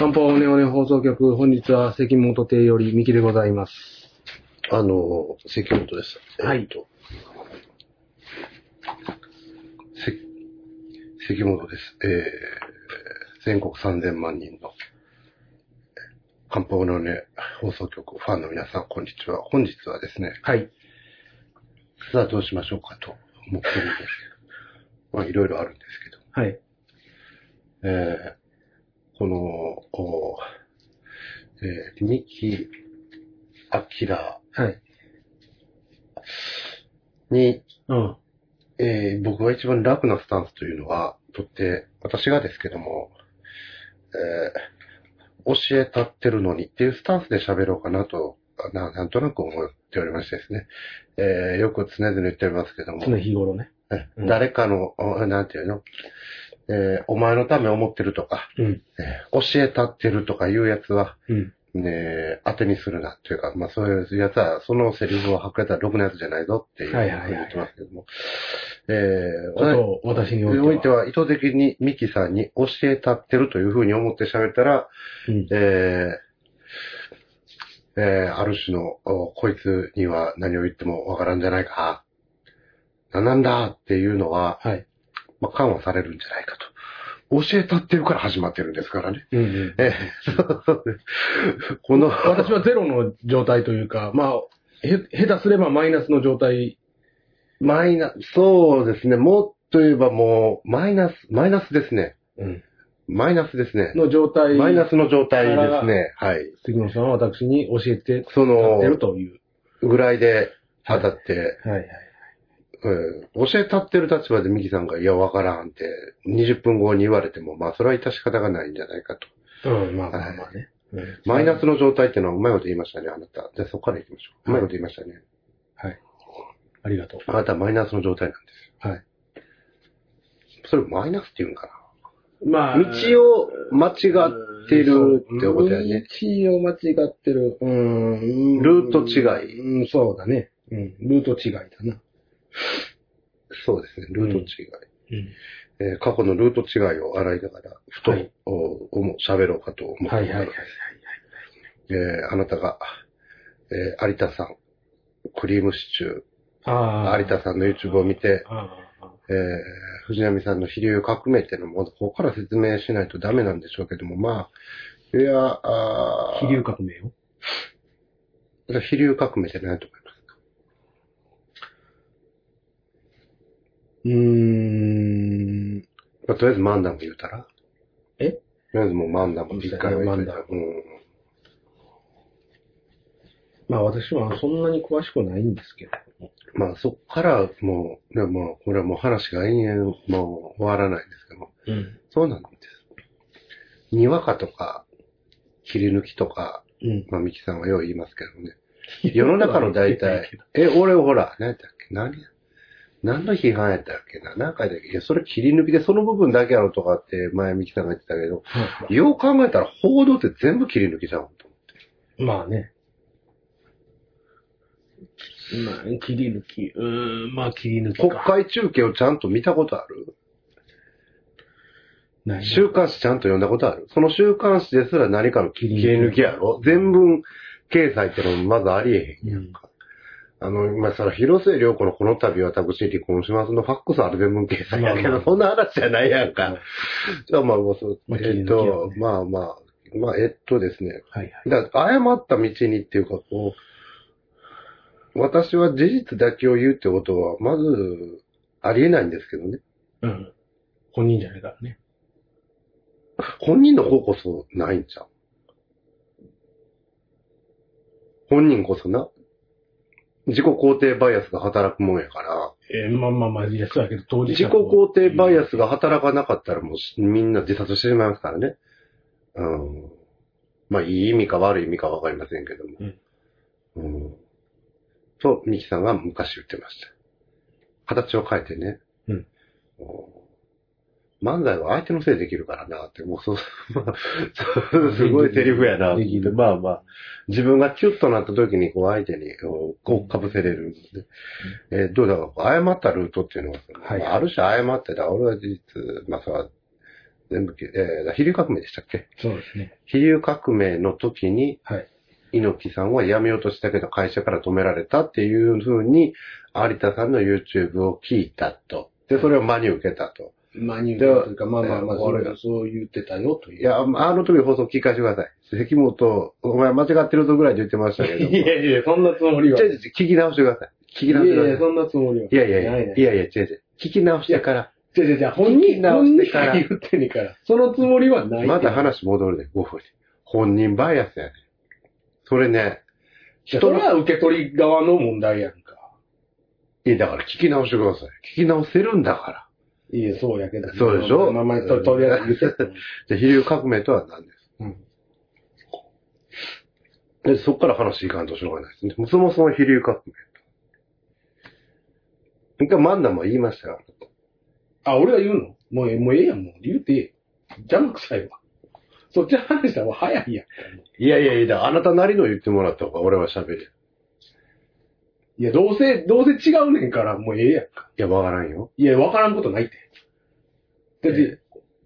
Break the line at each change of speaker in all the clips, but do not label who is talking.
漢方オネオネ放送局、本日は関本亭より三木でございます。
あの、関本です。
はい
えっとせ関本です。えー、全国3000万人の漢方のね、放送局、ファンの皆さん、こんにちは。本日はですね、
はい。
さあどうしましょうかと思ってるんですけど、まあいろいろあるんですけど、
はい。
えー、この、おえー、二木明
はい。
に、
うん。
えー僕が一番楽なスタンスというのは、とって、私がですけども、えー教えたってるのにっていうスタンスで喋ろうかなと、ななんとなく思っておりましてですね。えーよく常々言っておりますけども、
常日頃ね。
え
うん
誰かの、おなんていうの、えーお前のため思ってるとか、
うん。
えー教えたってるとかいうやつは、
うん。
ね、当てにするなっていうか、まあそういうやつは、そのセリフを吐くやつはろくなやつじゃないぞっていうふうに言ってますけども。えー
私においては
意図的にミキさんに教えたってるというふうに思って喋ったら、
うん。
えーえーある種の、おこいつには何を言ってもわからんじゃないか。なんなんだっていうのは、
はい。
まあ、緩和されるんじゃないかと。教えたってるから始まってるんですからね。
うん
この、
私はゼロの状態というか、まあ、へ、下手すればマイナスの状態。
マイナ、そうですね。もっと言えばもう、マイナス、マイナスですね。
うん。
マイナスですね。
の状態。
マイナスの状態ですね。はい。
関本さんは私に教えて
そ
やってる
の、
という。
ぐらいで当たって、
はいはい。
うん教えたってる立場でミキさんが、いや、わからんって、20分後に言われても、まあ、それは致し方がないんじゃないかと。
うん、まあまあまあね。うん
マイナスの状態っていうのはうまいこと言いましたね、あなた。じゃあそこから行きましょう。うまいこと言いましたね。
はい。ありがとう。
あなたはマイナスの状態なんです
はい。
よ。それマイナスって言うんか
ま
な。道を間違ってるってことやね。
道を間違ってる。うん。
ルート違い
うん、そうだね。うん。ルート違いだな。
そうですね、ルート違い。
うん。
えー過去のルート違いを洗いながら、ふと、
はい
お思う喋ろうかと思って
はいはいはいはい。
えーあなたが、えー有田さん、クリームシチュー、
ああ。
有田さんの YouTube を見て。えー藤波さんの飛流革命っていうのも、ここから説明しないとダメなんでしょうけども、まあ、いや、あー
飛流革命よ。
飛流革命って何と思いますか
うーん。
まあ、とりあえずマンダム言うたら？
え？
とりあえずもうマンダム一回は言っといたら
マンダ
うん。
まあ私はそんなに詳しくないんですけど。
まあそっからもう、ね、もうこれはもう話が延々もう終わらないですけども、
うん。
そうなんです。にわかとか、切り抜きとか、
うん。
まあミキさんはよう言いますけどね。世の中の大体、え、俺ほら、何やったっけ？何や？何の批判やったっけ？な何回だっけいや、それ切り抜きでその部分だけやろとかって前ミキさんが言ってたけど、よう考えたら報道って全部切り抜きじゃんと思って。
まあね。まあ、切り抜き。うーん、まあ切り抜き
国
か。
会中継をちゃんと見たことある？週刊誌ちゃんと読んだことある？その週刊誌ですら何かの切り抜きやろ？全文掲載ってのもまずありえへんやんか。あの、まあ、その広末涼子のこの度私離婚しますのファックスある全文掲載やけど、そんな話じゃないやんか。じゃあまあ、もうそう、
まあ
えっとまあまあ、まあ、えっとですね。
はいはい。
だ誤った道にっていうか、こう、私は事実だけを言うってことは、まず、ありえないんですけどね。
うん。本人じゃないからね。
本人の方こそないんちゃう？本人こそな、自己肯定バイアスが働くもんやから、
えーまあまあまあ、いや、そうやけど、当事
自己肯定バイアスが働かなかったらもうしみんな自殺してしまいますからね。うん。まあ、いい意味か悪い意味かわかりませんけども。うん。と、ミキさんが昔言ってました。形を変えてね。
うん
お漫才は相手のせいできるからなって、もうそう、まあすごいセリフやなって。まあまあ、自分がキュッとなった時にこう相手にこうこう被せれるんで、えーどうだろう、誤ったルートっていうのは、
はい。
まあある種誤ってた、俺は事実、まあそれは、全部き、えー、飛竜革命でしたっけ？
そうですね。
飛竜革命の時に、
はい。
猪木さんは辞めようとしたけど会社から止められたっていう風に、有田さんの YouTube を聞いたと。で、それを真に受けたと。
まあ、入というか、まあまあまあ、
えー
俺がそう言ってたよという。
いや、あの時の放送聞かせてください。関本、お前間違ってるぞぐらいで言ってましたけども。
いやいや、そんなつもりは。
違う違う聞き直してください。聞き直してください。
いやいや、そんなつもりは。
いやいやいや、
ない
やいや、違う違う。聞き直してから、
違う違う本人、
直
本人
してから
が言ってんねんから。そのつもりはない。
また。話戻るで、5分に。本人バイアスやね。それね、
それは受け取り側の問題やんか。
いや、だから聞き直してください。聞き直せるんだから。
いや、そうやけど。
そうでしょ？
まあまあ、ととりあえず言って。
で、飛竜革命とは何です？
うん。
で、そっから話いかんとしょうがないですね。そもそも飛竜革命と。一回マンダも言いましたよ。
あ、俺が言うの？もうええ、もうええやん、もう。言うてええ。邪魔くさいわ。そっちの話したら早いやん。
いやいやいや、あなたなりの言ってもらった方が俺は喋る。
いや、どうせ、どうせ違うねんから、もうええやんか。
いや、わからんよ。
いや、わからんことないって。だって、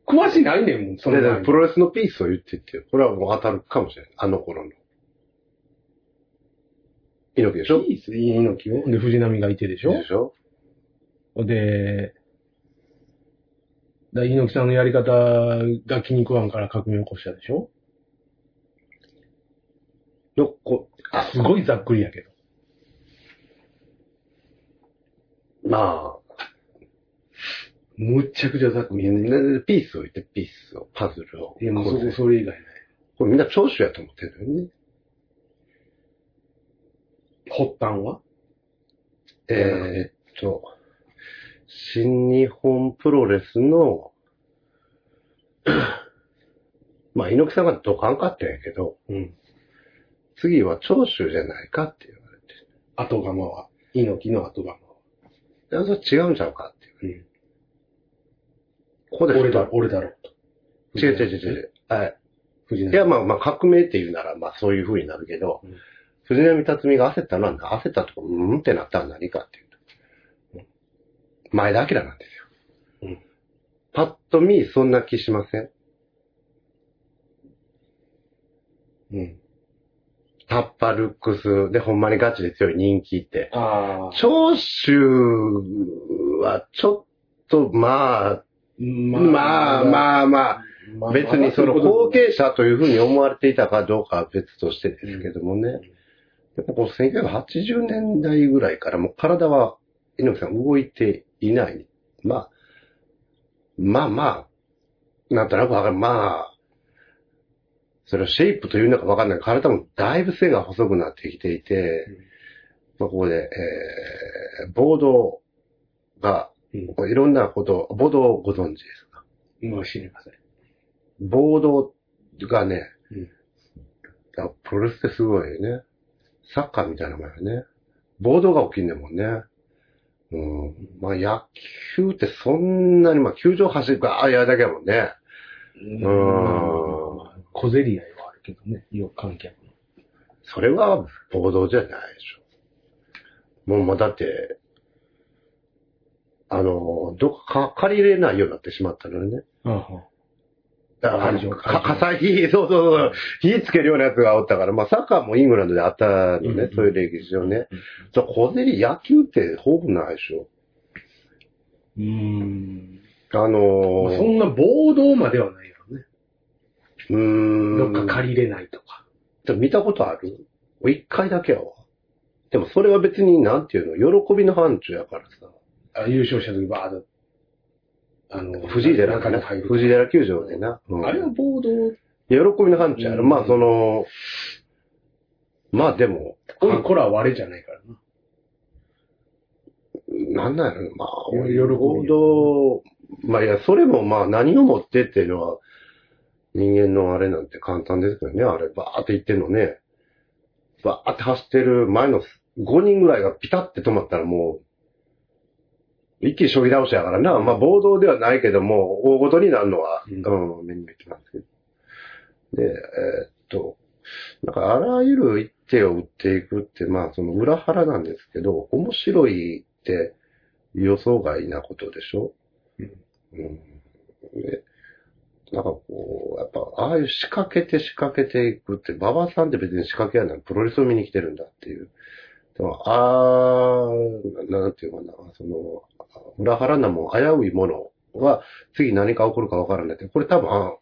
詳しないねんもん、その
で
前に
プロレスのピースを言ってって、これはもう当たるかもしれない。あの頃の。猪木でしょ？
いいっす、猪木を。で、藤波がいてでしょ？
でしょ
で、だ猪木さんのやり方が気に食わんから革命を起こしたでしょ？
のこ
すごいざっくりやけど。
まあ、
むっちゃくちゃざっくりやね。
ねピースを言って、ピースを、パズルを。
いや、もうそそれ以外ない。
これみんな長州やと思ってるよね。
発端は？
えーっと、新日本プロレスの、まあ、猪木さんがドカンかってんやけど、
うん。
次は長州じゃないかって言われて。
後釜は？猪木の後釜は。
いやそれ違うんちゃうかっていう。
うん。
ここで
俺だ、俺だろ。
違う違う違う違う。はい。いや、まあまあ、革命っていうなら、まあそういう風になるけど、
うん
藤波辰巳が焦ったのは、焦ったとか、うんってなったのは何かっていうと、前田明なんですよ。
うん
パッと見、そんな気しません？
うん。
タッパルックスでほんまにガチで強い人気って。
ああ。
長州はちょっと、まあ、
ま
まあまあまあ、
まあ
別にその後継者というふうに思われていたかどうかは別としてですけどもね。やっぱこう1980年代ぐらいからもう体は猪木さん動いていない。まあ、まあまあ、なんとなくわかる。まあ、それをシェイプというのかわかんない。体もだいぶ背が細くなってきていて、まあ、ここで、えー、ボードが、
うん。
いろんなこと、ボードをご存知ですか？
もう知りません。
ボードがね、
うん
あプロレスってすごいよね。サッカーみたいなもんよね。ボードが起きんねんもんね。うん。まあ野球ってそんなに、まあ球場走るか、あ、やるだけやもんね。
うん
ん
まあ小競り合いはあるけどね、要観客の。
それはボードじゃないでしょ。もう、まあだって、あの、どっかか借りれないようになってしまったのよね。だから、火災、火、そうそうそう、火つけるようなやつがおったから、まあサッカーもイングランドであったのね、
うんうん
そういう歴史上ね
うん。
じゃあ小競り野球ってほぼないでしょ。
うーん。
あのー、
まあそんな暴動まではないやろね。
うーん。
どっか借りれないとか。
見たことある？一回だけやわ。でもそれは別になんていうの、喜びの範疇やからさ。
あ優勝した時バーッと、あの、
藤井寺。藤井寺球場でな。うん
あれは暴動、
喜びの範疇やろ。
うん
まあその、まあでも、
これは割れじゃないからな。
なんなんやろまあ、
喜び
報道、まあいや、それもまあ何をもってっていうのは、人間のあれなんて簡単ですけどね、あれ、バーって言ってんのね。バーって走ってる前の5人ぐらいがピタって止まったらもう、一気に将棋倒しやからな。まあ暴動ではないけども、大ごとになるのは、
う
うん、目に見えてますけど。で、えーっと、なんかあらゆる一手を打っていくって、まあその裏腹なんですけど、面白いって予想外なことでしょ？
うん
うん。でなんかこう、やっぱ、ああいう仕掛けて仕掛けていくって、馬場さんって別に仕掛けやないプロレスを見に来てるんだっていう。でも、あー、なんていうかな、その、裏腹なもん、危ういものは、次何か起こるかわからないって、これ多分、あ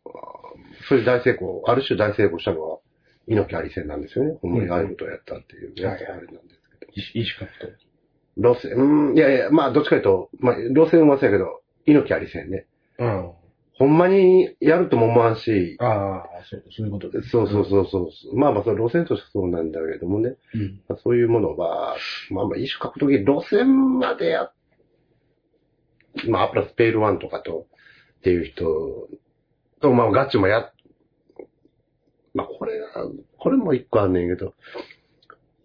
そういう大成功、ある種大成功したのは、猪木あり戦なんですよね。ほんまにああいうことをやったっていうやつがあれなんですけど。
いいしかと。
路線、うん、いやいや、まあ、どっちかというと、まあ、路線はそうやけど、猪木あり戦ね。
うん。
ほんまにやるとも思わんし、
ああ、そう、そういうことです。
そうそうそうそう。まあまあ、その路線としてそうなんだけどもね。
うん。
まあそういうものは、まあまあ、一種格闘技、路線までや、まあ、プラスペールワンとかと、っていう人と、まあ、ガッチもや、まあ、これが、これも一個あんねんけど、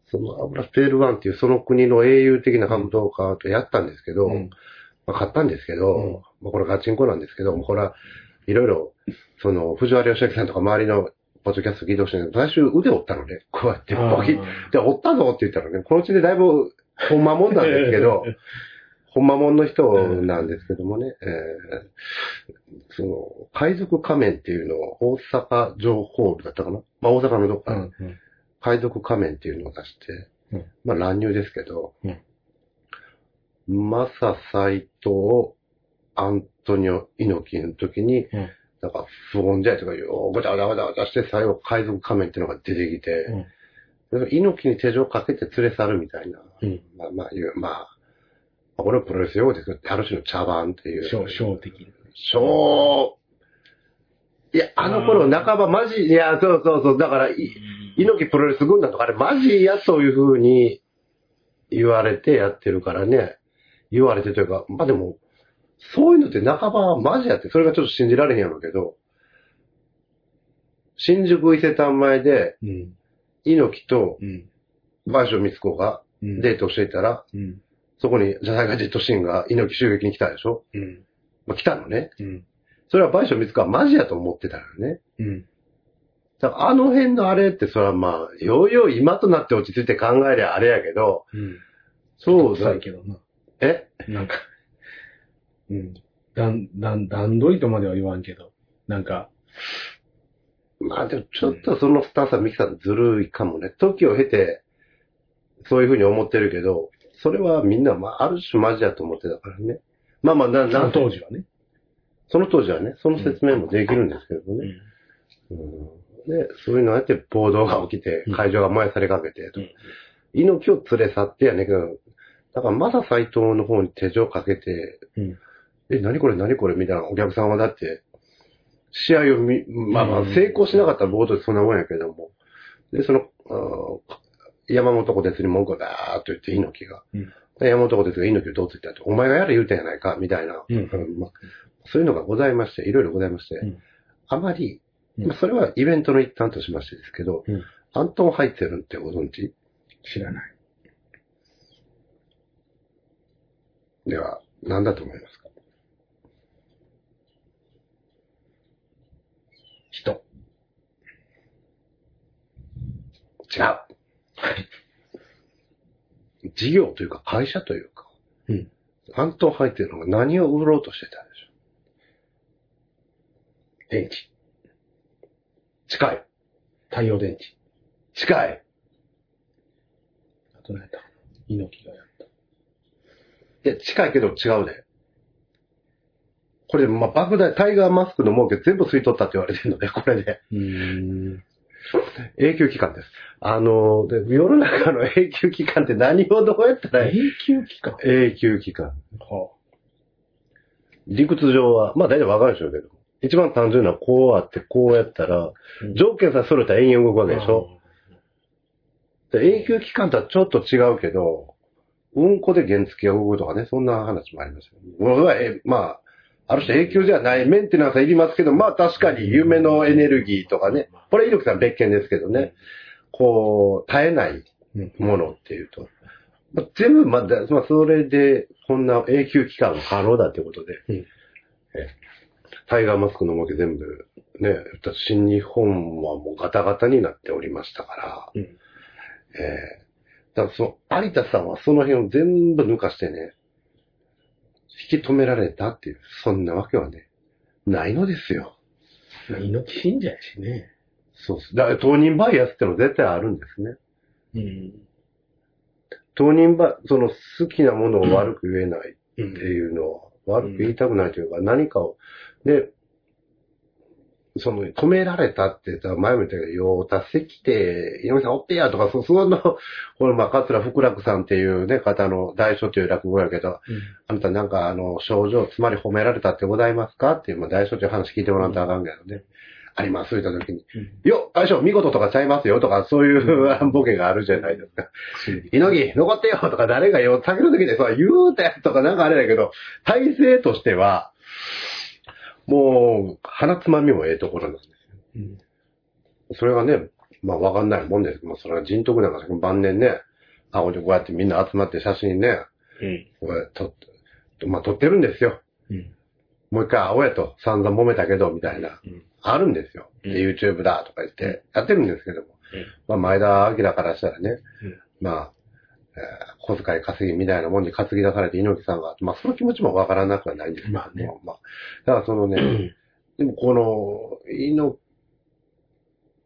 そのアブラスペールワンっていうその国の英雄的な格闘家とやったんですけど、
うん
まあ、勝ったんですけど、
うん。
まあ、これガチンコなんですけど、これはいろいろ、その、藤原義明さんとか周りのポッドキャスト聞いてほしいんだけど、最終腕折ったのね、こうやって、ボキッで、折ったぞって言ったらね、このうちでだいぶ、ほんまもんなんですけど、ほんまもんの人なんですけどもね、えーその、海賊仮面っていうのを大阪城ホールだったかな？まあ大阪のどっかに。海賊仮面っていうのを出して、
うん。
まあ乱入ですけど、
うん
マサ斎藤、アントニオ猪木の時に、
うん
なんか不穏じゃいとかいう、ごちゃごちゃごちゃごちゃして最後海賊仮面っていうのが出てきて、
うん
で猪木に手錠かけて連れ去るみたいな、
うん。
まあまあいう、まあ、まあこれはプロレス用語ですけど、ある種の茶番っていう。
小、小的な。
小、いや、あの頃半ばマジ、いや、そうそうそう、だから、い猪木プロレス軍団とかあれマジやという風に言われてやってるからね。言われてというか、まあでも、そういうのって半ばマジやって、それがちょっと信じられへんやろうけど、新宿伊勢丹前で
うん。
猪木と
うん。
倍賞光子が
うん。
デートをしていたら、
うん。
そこにジャサイガジェットシーンが猪木襲撃に来たでしょ？
うん。
まあ来たのね。
うん。
それは倍賞光子はマジやと思ってたよね。
うん。
だからあの辺のあれって、それはまあ、ようよう今となって落ち着いて考えりゃあれやけど、
うん。
そうだ。
けどな。
え？
なんか、うん。だん、だん、段取りとまでは言わんけど、なんか、
まあでもちょっとそのスタンスはミキさんずるいかもね。時を経て、そういうふうに思ってるけど、それはみんな、まあ、ある種マジやと思ってたからね。まあまあ、な、な
その、当時はね。
その当時はね、その説明もできるんですけどね。うん、で、そういうのをやって暴動が起きて
うん、
会場が燃やされかけて、
うん
猪木を連れ去ってやねんけど、だからまだ斎藤の方に手錠かけて、
うん。
え、何これ何これみたいなお客さんはだって、試合を見、まあまあ
うん。
成功しなかったら冒頭でそんなもんやけども、で、その、山本小鉄に文句をバーっと言って猪木が。
うん。
で山本小鉄が猪木をどうついたって、お前がやれ言うたんやないか、みたいな、
うん。
まあ、そういうのがございまして、いろいろございまして、
うん。
あまり、
うん。
まあそれはイベントの一環としましてですけど、
うん。
アントン・ハイツェルンってご存知？
知らない。
では、何だと思いますか？
人。
違う。事業というか会社というか、
うん
アントン・ハイツェルンが何を売ろうとしてたんでしょ
電池。
う近い。
太陽電池。
近い。
あと何やった猪木がやった。
いや、近いけど違うで。これ、まあ、莫大、タイガーマスクの儲け全部吸い取ったって言われてるので、これで。
うーん。
永久期間です。あの、で世の中の永久期間って何をどうやったら
永久期間。
永久期間。
は
理屈上は、まあ大体わかるでしょうけど。一番単純なのはこうあって、こうやったら、
あ。
条件さえ揃えたら延々動くわけでしょ。で永久期間とはちょっと違うけど、うん。こで原付が動くとかね、そん。な話もありますよ。僕は、え、まあ、ある種永久じゃない、メンテナンスはいりますけど、まあ確かに夢のエネルギーとかね、これ猪木さん。別件ですけどね、こう、絶えない。ものっていうと、まあ、全部まだ、まあそれで、こん。な永久期間が可能だってことで、
うん。
タイガーマスクの動き全部、ね、新日本はもうガタガタになっておりましたから、
うん。
ええだからその、有田さんはその辺を全部抜かしてね、引き止められたっていう、そんなわけはね、ないのですよ。
まあ、猪木信者やしね。
そうっす。だから当人バイアスっての絶対あるんですね。
うん。
当人バその好きなものを悪く言えないって
うん。
いうのは、悪く言いたくないというか、何かを、で、その、止められたって言ったら、前も言ったけど、よう達してきて、井上さんおってやとか、そ、その、この、まあ、桂福楽さんっていうね、方の大書という落語やけど、あなたなんかあの、症状、つまり褒められたってございますか？っていう、まあ、大書という話聞いてもらったらあかんけどね。あります、言った時に。よ、大将、見事とかちゃいますよとか、そういうボケがあるじゃないですか。猪木、残ってよとか誰がよ、酒の時でさ、言うてとかなんかあれだけど、体制としては、もう、鼻つまみもええところなんですよ。
うん。
それがね、まあわかんないもんですけど、まあそれは人徳なんか晩年ね、あ、こうやってみんな集まって写真ね、
うん。
これ撮って、まあ撮ってるんですよ。
うん。
もう一回会おうやと、散々揉めたけど、みたいな。
うん。
あるんですよ。
うん
で YouTube だとか言って、やってるんですけども。
うん
まあ前田明からしたらね、
うん
まあ、えー小遣い稼ぎみたいなもんに担ぎ出されて猪木さんが、まあその気持ちもわからなくはないんですけども、
まあね
まあ、だからそのね、でもこの、猪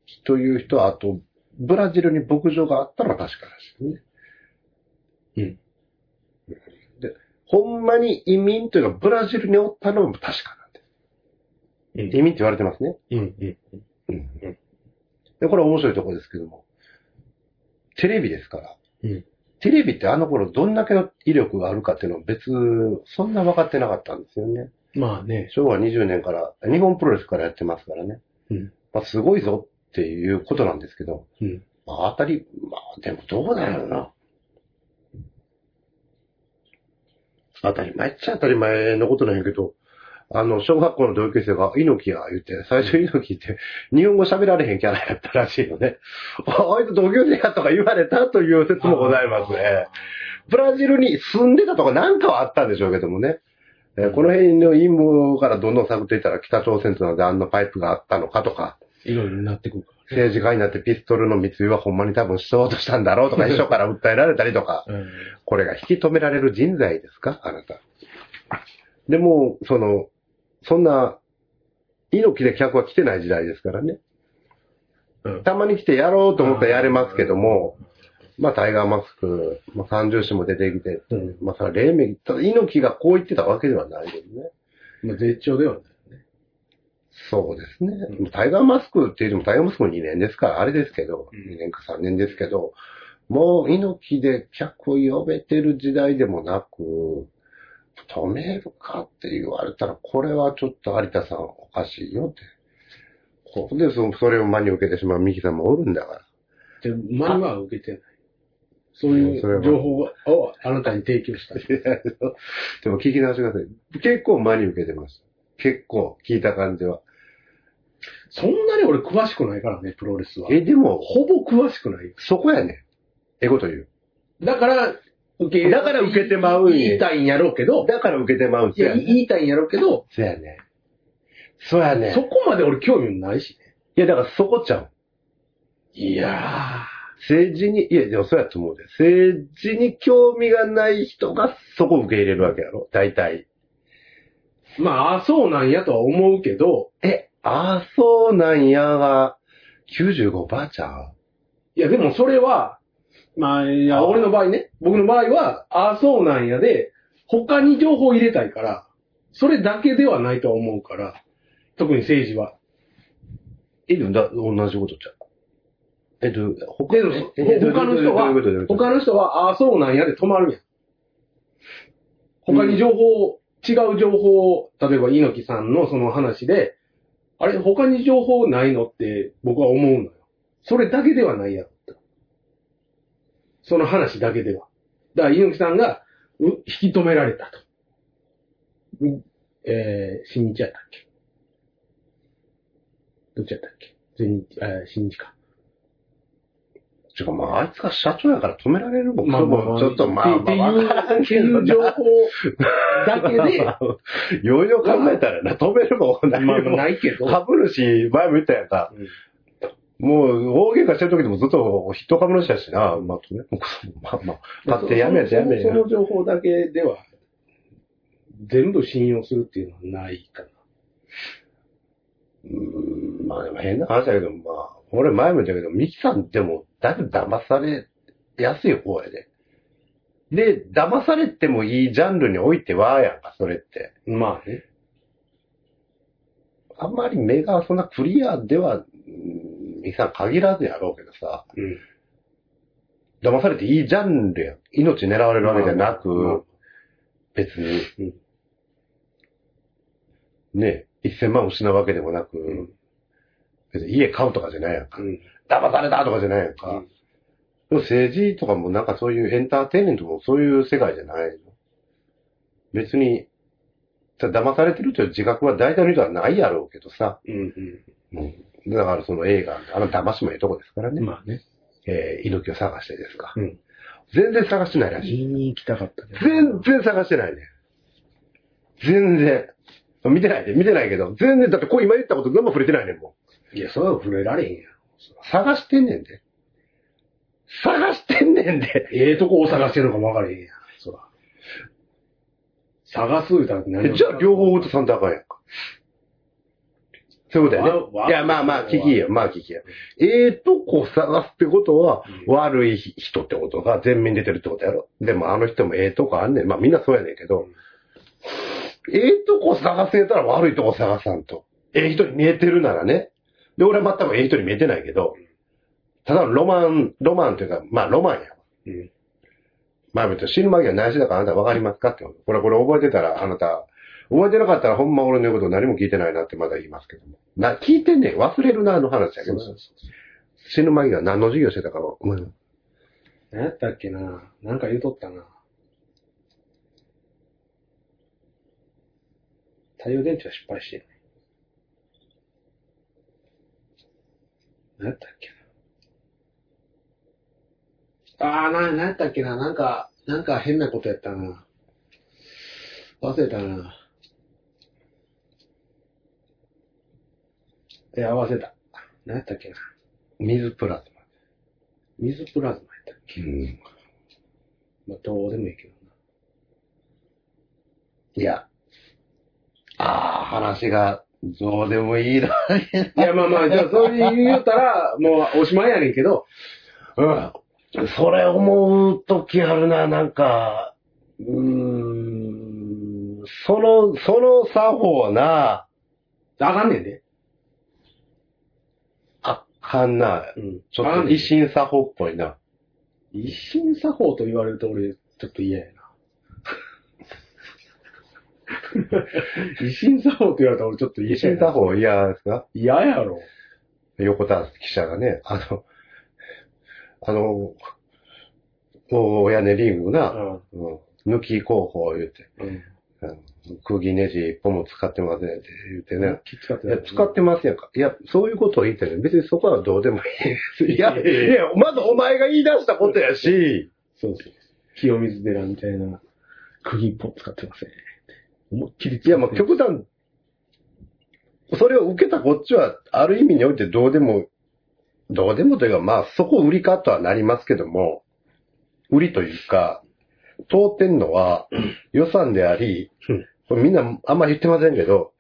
木という人は、あと、ブラジルに牧場があったのは確かですよね。
うん。
で、ほんまに移民というのはブラジルにおったのも確かなんです。
うん。
移民って言われてますね。
うん。うん。
うんで、これは面白いところですけども、テレビですから、
うん。
テレビってあの頃どんだけの威力があるかっていうのは別、そんな分かってなかったんですよね。
まあね。
昭和20年から、日本プロレスからやってますからね。
うん。
まあ、すごいぞっていうことなんですけど、
うん。
まあ、当たり、まあ、でもどうなんやろうな。当たり前っちゃ当たり前のことなんやけど、あの、小学校の同級生が猪木や言って、最初猪木って日本語喋られへんキャラやったらしいのね。あ あいつ同級生やとか言われたという説もございますね。ブラジルに住んでたとかなんかはあったんでしょうけどもね。えーこの辺の陰謀からどんどん探っていったら北朝鮮というのはあんなパイプがあったのかとか、
いろいろなってくるから。
政治家になってピストルの密輸はほんまに多分しようとしたんだろうとか、秘書から訴えられたりとか、
うん。
これが引き止められる人材ですかあなた。でも、その、そんな、猪木で客は来てない時代ですからね。
うん。
たまに来てやろうと思ったらやれますけども、まあタイガーマスク、まあ三重視も出てきて、
うん。
まあそれは黎明、ただ猪木がこう言ってたわけではないですね。
まあ、絶頂ではないよね。
そうですね。
うん
タイガーマスクって言ってもタイガーマスクも2年ですから、あれですけど、
うん
2年か3年ですけど、もう猪木で客を呼べてる時代でもなく、止めるかって言われたら、これはちょっと有田さんおかしいよって。ここでそそれを真に受けてしまうミキさんもおるんだから。
で、マニは受けてない。そういう情報をあなたに提供した。
でも聞き直してください。結構真に受けてます。結構聞いた感じは。
そんなに俺詳しくないからね、プロレスは。
え、でも、
ほぼ詳しくないよ。
そこやね。ええこと言う。
だから、受け
だから受けてまうんや
言いたいんやろうけど、
だから受けてまうん
いや、
ね
言いたいんやろうけど、
そうやね。そうやね。
そこまで俺興味もないしね。
いや、だからそこちゃう。
いや
政治に、いや、でもそうやと思うで。政治に興味がない人がそこ受け入れるわけやろ。大体。
ー。まあ、あそうなんやとは思うけど、
え、ああ、そうなんやが、95%ちゃう？
いや、でもそれは、まあ、いや、俺の場合ね、僕の場合は、あそうなんやで、他に情報を入れたいから、それだけではないとは思うから、特に政治は。
え、でもだ、同じことちゃう？えっと、他
でも
ええ
他の人は
どういうことどういうこと？
他の人は、ああ、そうなんやで止まるやん。他に情報、違う情報を、例えば猪木さんのその話で、あれ、他に情報ないのって僕は思うのよ。それだけではないやろ。その話だけでは。だから猪木さんがう引き止められたと。うえー、新日やったっけ？どっちやったっけ？全日、えー、新日か。
ちゅうか、まあ、あいつが社長やから止められるもん。
まあまあまあ
ちょっと、まあ、
って
まあ、
っていう情報だけで、
よいよ考えたらな、止めるもんない
まあ
もん。
ないけど、
株主、前も言ったやんか。
うん
もう、大喧嘩してる時でもずっとヒット株主だしな。まあ、止め、まあまあ、勝手にやめやてやめや
その。その情報だけでは、全部信用するっていうのはないかな。
うん、まあでも変な話だけど、まあ、俺前も言ったけど、ミキさんでも、だいぶ騙されやすい方やで。で、騙されてもいいジャンルにおいては、やんか、それって。
まあね。
あんまり目がそんなクリアでは、うんミキさん限らずやろうけどさ、
うん。
騙されていいジャンルやん。命狙われるわけじゃなく、別に、
うん
ね、1000万失うわけでもなく、
ん
別に家買うとかじゃないやんか。
うん。
騙されたとかじゃないやんか。
うん
でも政治とかもなんかそういうエンターテインメントもそういう世界じゃないの。別に、騙されてるという自覚は大体の人はないやろうけどさ。
うん。
うん、だからその映画、あの騙しもええとこですから
うん。
ね。
まあね。
えー、猪木を探してですか。
うん。
全然探してないらしい。
言いに行きたかったけど。
全然探してないね。全然。見てないで、見てないけど、全然、だってこう今言ったこと全部触れてないねんもん。
いや、それは触れられへんやろ。
探してんねんで。探してんねんで。
ええとこを探してるのかも分からへんやん。そら。探す言うたら何
じゃあ両方落とさんとあかんやんか。そういうことや
わわ
ね。いや、まあまあ、聞きや、まあ聞きや。ええとこ探すってことは、
うん
悪い人ってことが全面に出てるってことやろ。でもあの人もええとこあんねん。まあみんなそうやねんけど、ええとこ探せたら悪いとこ探さんと。ええ人に見えてるならね。で、俺は全くええ人に見えてないけど、ただのロマン、ロマンというか、まあロマンやわ。
うん。
まあ別に死ぬ間際何しだかあなた分かりますかってこと。これ、これ覚えてたら、あなた、覚えてなかったらほんま俺の言うこと何も聞いてないなってまだ言いますけども。な、聞いてね。忘れるな、あの話やけど。死ぬ間際何の授業してたかは、うん。
何やったっけななんか言うとったな。太陽電池は失敗してる。何やったっけな。あー、な、何やったっけななんか、なんか変なことやったな。忘れたな。いや、忘れた。何やったっけな。
水プラズ
水プラズマやったっけ
マ。うん。
まあ、どうでもいいけどな。
いや。ああ、話が、どうでもいいな。
いや、まあまあ、じゃあ、そう言うたら、もうおしまいやねんけど、
うん。それ思うときあるな、なんか、うーん、その、その作法な、
あかんねんで。
あかんな。
うん。
ちょっと維新作法っぽいな。
一心作法と言われると俺、ちょっと嫌やな。一心作法と言われたら俺ちょっと嫌
維新作法嫌ですか？
嫌やろ。
横田記者がね、あの、あの、お親ねリング
う
な、
ん。
うん、抜き候補言って、
うん。
うん釘ネジ一本も使ってませんって言ってね。
気使って
いや、使ってますやんか？いや、そういうことを言ってね、別にそこはどうでもいいです。いや、いや、まずお前が言い出したことやし、
そうそう。清水寺みたいな、釘一本使ってません。思いっきり
いや、まあ、極端、それを受けたこっちは、ある意味においてどうでも、どうでもというか、まあ、そこ売りかとはなりますけども、売りというか、通ってんのは予算であり
うん、
これみんなあんまり言ってませんけど、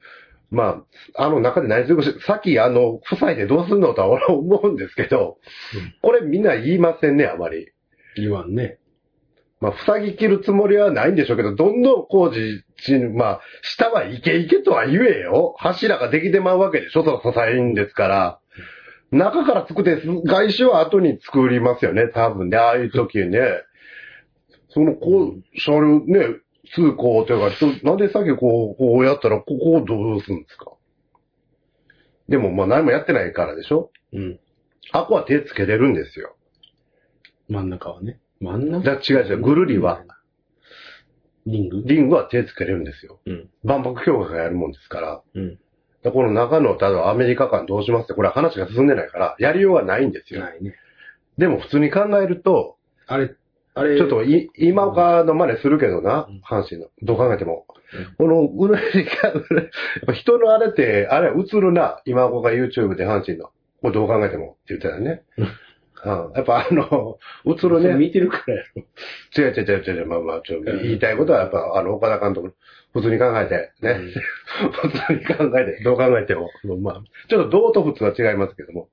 まあ、あの中で何するかし、さっきあの、塞いでどうすんのとは俺は思うんですけど
うん、
これみんな言いませんね、あまり。
言わんね。
まあ、塞ぎ切るつもりはないんでしょうけど、どんどん工事し、まあ、下はイケイケとは言えよ。柱ができてまうわけでしょ、その支えんですから。中から作って、外周は後に作りますよね、多分ね、ああいう時にね。その、こう、車両ね、通行というか、なんでさっきこう、こうやったら、ここをどうするんですか？でも、まあ何もやってないからでしょ？
うん。
あこは手つけれるんですよ。
真ん中はね。真ん中？
だ違う違う、ぐるりは。。
リング？
リングは手つけれるんですよ。
うん。
万博協会がやるもんですから。
うん。
でこの中の、例えばアメリカ間どうしますって、これは話が進んでないから、やりようがないんですよ。
ないね。で
でも普通に考えると、
あれ、あれ、
ちょっとい今岡の真似するけどな
うん、
阪神の。どう考えても。この、うるりが、やっぱ人のあれって、あれ映るな、今岡が YouTube で阪神の。これどう考えてもって言ってたよね
うん。
うん。やっぱあの、映
そ
るね。
れ見てるからやろ。
違う違う違う違う、まあまあ、ちょ言いたいことはやっぱ、あの、岡田監督、普通に考えて、ね。
うん
普通に考えて、どう考えても。まあ、ちょっと道と普通は違いますけども。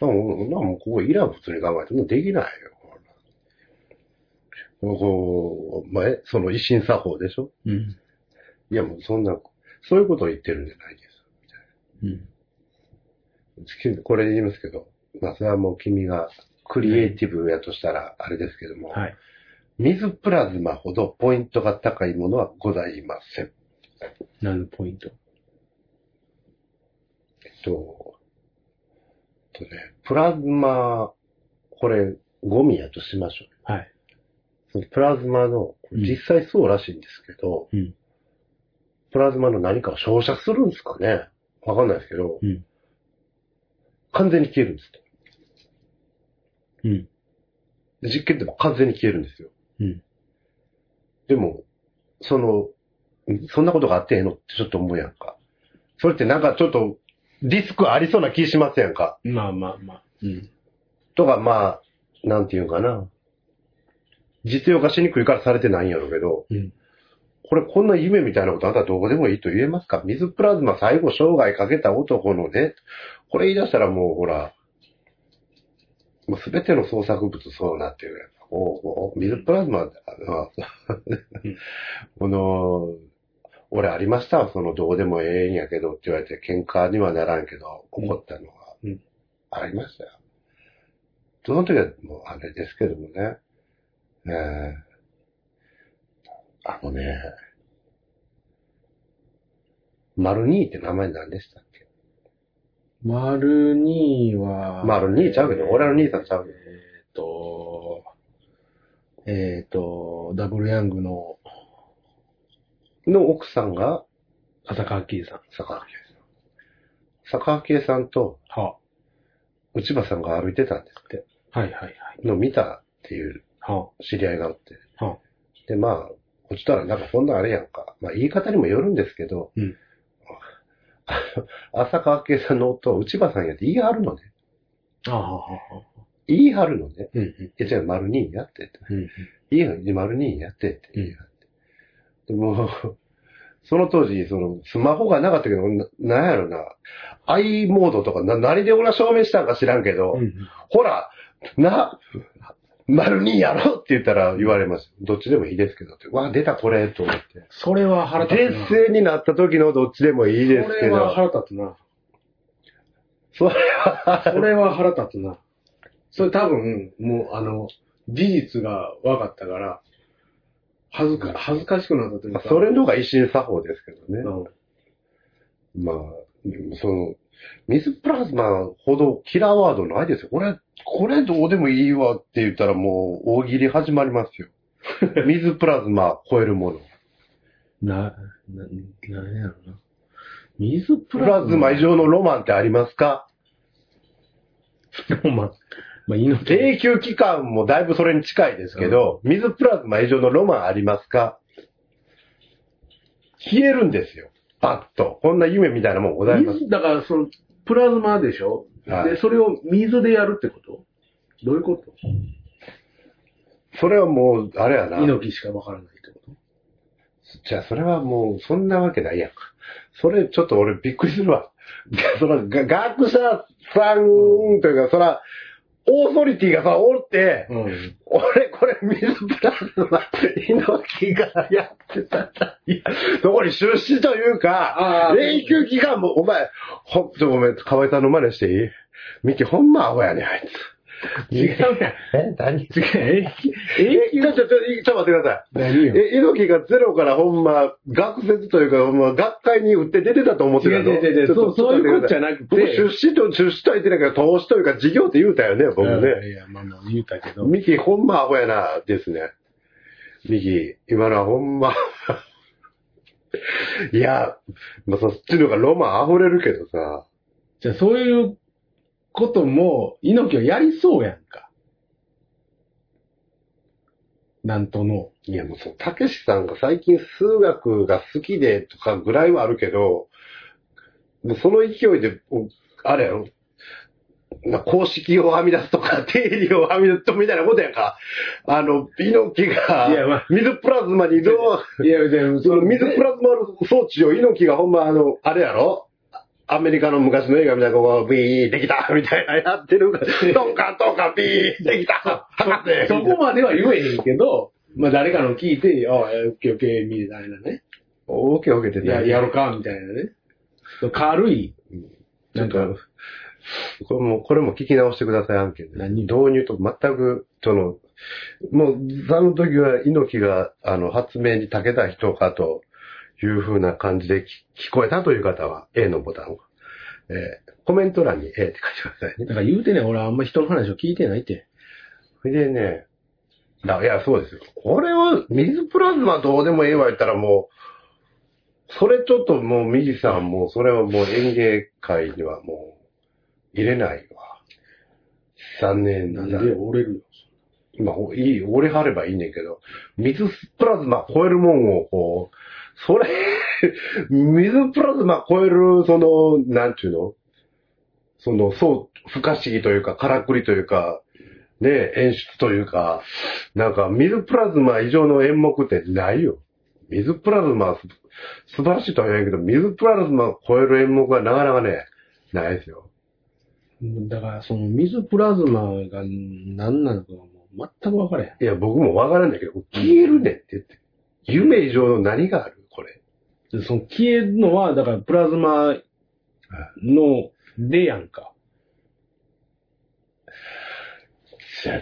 まあ、もうまあもうここいらん普通に考えてもできないよ。こう、まあ、えその一心作法でしょ？
うん。
いやもうそんな、そういうことを言ってるんじゃないです。
うん。
これで言いますけど、まあそれはもう君がクリエイティブやとしたらあれですけども、
はい。
水プラズマほどポイントが高いものはございません。
何のポイント？
えっと、えっとね、プラズマ、これゴミやとしましょう。
はい。
プラズマの、
うん
実際そうらしいんですけど、
うん
プラズマの何かを照射するんですかね？わかんないですけど、
うん
完全に消えるんです
うん。
実験でも完全に消えるんですよ。
うん。
でも、その、んそんなことがあってええのってちょっと思うやんか。それってなんかちょっとリスクありそうな気しますやんか？
まあまあまあ。うん。
とかまあ、なんていうんかな。実用化しにくいからされてないんやろうけど、
うん。
これこんな夢みたいなことあんたどこでもいいと言えますか？水プラズマ最後生涯かけた男のね、これ言い出したらもうほら、もうすべての創作物そうなってるやんか。おうおう水プラズマ、あこ の、俺ありましたわそのどうでもええんやけどって言われて喧嘩にはならんけど、怒ったのが。
うん
ありましたよ。その時はもうあれですけどもね。ええあのね、丸二って名前何でしたっけ？
丸2は、
丸二ちゃうけど、俺の兄さんちゃうけど。
えっ、と、えっ、と、ダブルヤングの
の奥さんが
浅川キーさん。
坂明さん。坂明さんと
は
内場さんが歩いてたんですって。
はいはいはい。
のを見たっていう
は
知り合いがおって。
は
で、まあ、こっちとらなんかこんなんあれやんか。まあ言い方にもよるんですけど、
うん
浅川圭さんの夫、内場さんやって言い張るのね。
あ。ああ、はあ、はあ。
言い張るのね。
うんうん。
え、じゃあ丸二やってって。
うん
いいよ、丸二やってって言い張って。でも、その当時、その、スマホがなかったけど、ななんやろな、i モードとか、な、何で俺は証明したんか知らんけど、
うん。うん
ほら、な、丸二やろって言ったら言われます。どっちでもいいですけどって。わ、出たこれと思って。
それは腹立つな。
劣勢になった時のどっちでもいいですけ
それは
ど、
腹立つな。
それは、
それは腹立つな。それ多分、もう、あの、事実が分かったから、恥ずか、恥ずかしくなったというか。
それの方が一心作法ですけどね。
うん。
まあ、その、水プラズマほどキラーワードないですよ。これ、これどうでもいいわって言ったらもう大喜利始まりますよ。水プラズマ超えるもの。
な、な、なんやろな。水プ
プラズマ以上のロマンってありますか？
まあ、まあ、命。
永久期間もだいぶそれに近いですけど、水プラズマ以上のロマンありますか？消えるんですよ。パッと。こんな夢みたいなもんございます。
水、だから、その、プラズマでしょ、
はい
で、それを水でやるってこと？どういうこと？
それはもう、あれやな。
猪木しかわからないってこと？
じゃあ、それはもう、そんなわけないやんか。それ、ちょっと俺びっくりするわ。その、が学者さんというか、そら、オーソリティがさ、おって、
うん。
俺、これ、水プラズマって、猪木がやってたら、いや、そこに出資というか、永久期間も、お前、ほんとごめん、河合さんの真似していい？ミキほんまアホやねん、あいつ。
違うやん。
え？何？
違う、永久、
え、
永久
ちょ、ちょ、ちょ、待ってください。
何よ？
え、猪木がゼロからほんま、学説というか、ほんま、学会に売って出てたと思ってたの？
違う違う違うそうそういうことじゃなくて
僕出資と、出資とは言ってないけど、投資というか、事業って言うたよね、僕
うん
ね。
いや、まあまあ言うたけど。
ミキ、ほんまアホやな、ですね。ミキ、今のはほんま。いや、まあ、そっちの方がロマン溢れるけどさ。
じゃあそういうことも、猪木はやりそうやんか。なんとの。
いや、もうそう、たけしさんが最近数学が好きでとかぐらいはあるけど、もうその勢いで、あれやろ、な公式を編み出すとか、定理を編み出すとみたいなことやんか。あの、猪木が
いやまあ、
水プラズマにどう、
いや、
その水プラズマの装置を猪木がほんまあの、あれやろアメリカの昔の映画みたいな、こう、ビーできたみたいなやってるから、トンカントンカンビーできた博士
そこまでは言えへんけど、まあ誰かの聞いて、ああ、オッケーオッケーみたいなね。
オーケーオーケーって
や、
何
やるか、みたいなね。軽い。
ちょっと、これも、これも聞き直してください案件で。
何？
導入と全く、その、もう、その時は猪木が、あの、発明に長けた人かという風な感じで聞聞こえたという方は、A のボタンを。えーコメント欄に A って書いてくださいね。
だから言うてね、俺あんま人の話を聞いてないって。
それでね、だいや、そうですよ。これを、水プラズマどうでもええわ言ったらもう、それちょっともう、右さんもう、それはもう演芸界にはもう、入れないわ。残念
なんで折れるよ。
まあ、いい、折れはればいいねんけど、水プラズマ超えるもんを、こう、それ、水プラズマ超える、その、なんちゅうの？その、そう、不可思議というか、からくりというか、ね、演出というか、なんか、水プラズマ以上の演目ってないよ。水プラズマす素晴らしいとは言えないけど、水プラズマ超える演目はなかなかね、ないですよ。
だから、その水プラズマが何なのかがもう全く分からへん。
いや、僕もわからんだけど、消えるねんって言って。夢以上の何がある？
その消えるのは、だからプラズマの、でやんか。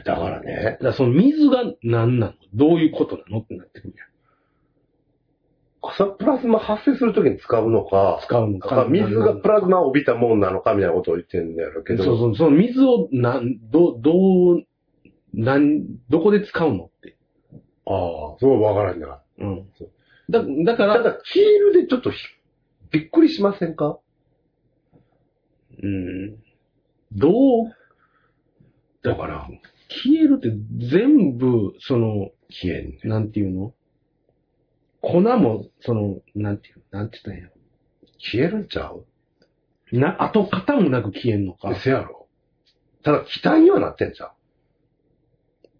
だからね。
だからその水が何なの？どういうことなの？ってなってくるんや。
朝プラズマ発生するときに使うのか、
使うの
か
か。
水がプラズマを帯びたもんなのかみたいなことを言ってるんだろうけど。
そうそう、その水を、なん、ど、どう、なん、どこで使うの？って。
ああ、そうわからんな。
うん。だ、だから、
ただ、消えるでちょっとひびっくりしませんか？
うん。どう、
だから、
消えるって全部、その、
消えんねん。
なんていうの？粉も、その、なんていう、なんて言ったんや
消えるんちゃう？
な、跡形もなく消えんのか？
せやろ。ただ、気体にはなってんちゃ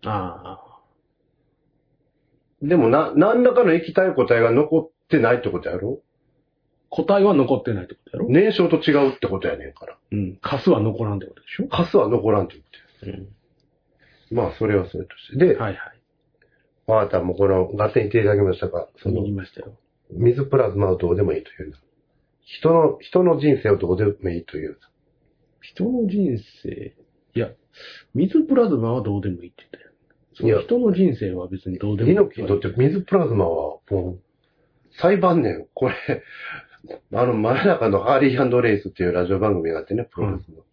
ああ。
うでも、な、何らかの液体個体が残ってないってことやろ？
個体は残ってないってことやろ？
燃焼と違うってことやねんから。
うん。カスは残らんってことでしょ？
カスは残らんって言って
うん。
る。まあ、それはそれとして。で、
はいはい。
あなたもこの、ガッテン言っていただきましたが、その
言い、ましたよ。
水プラズマはどうでもいいというな。人の、人の人生をどうでもいいという。
人の人生、いや、水プラズマはどうでもいいって言ったよ。その人の人生は別にどうでもいい。
猪木にとって水プラズマは、もう、最晩年、これ、あの、真夜中のハーリーレイスっていうラジオ番組があってね、プロレスの。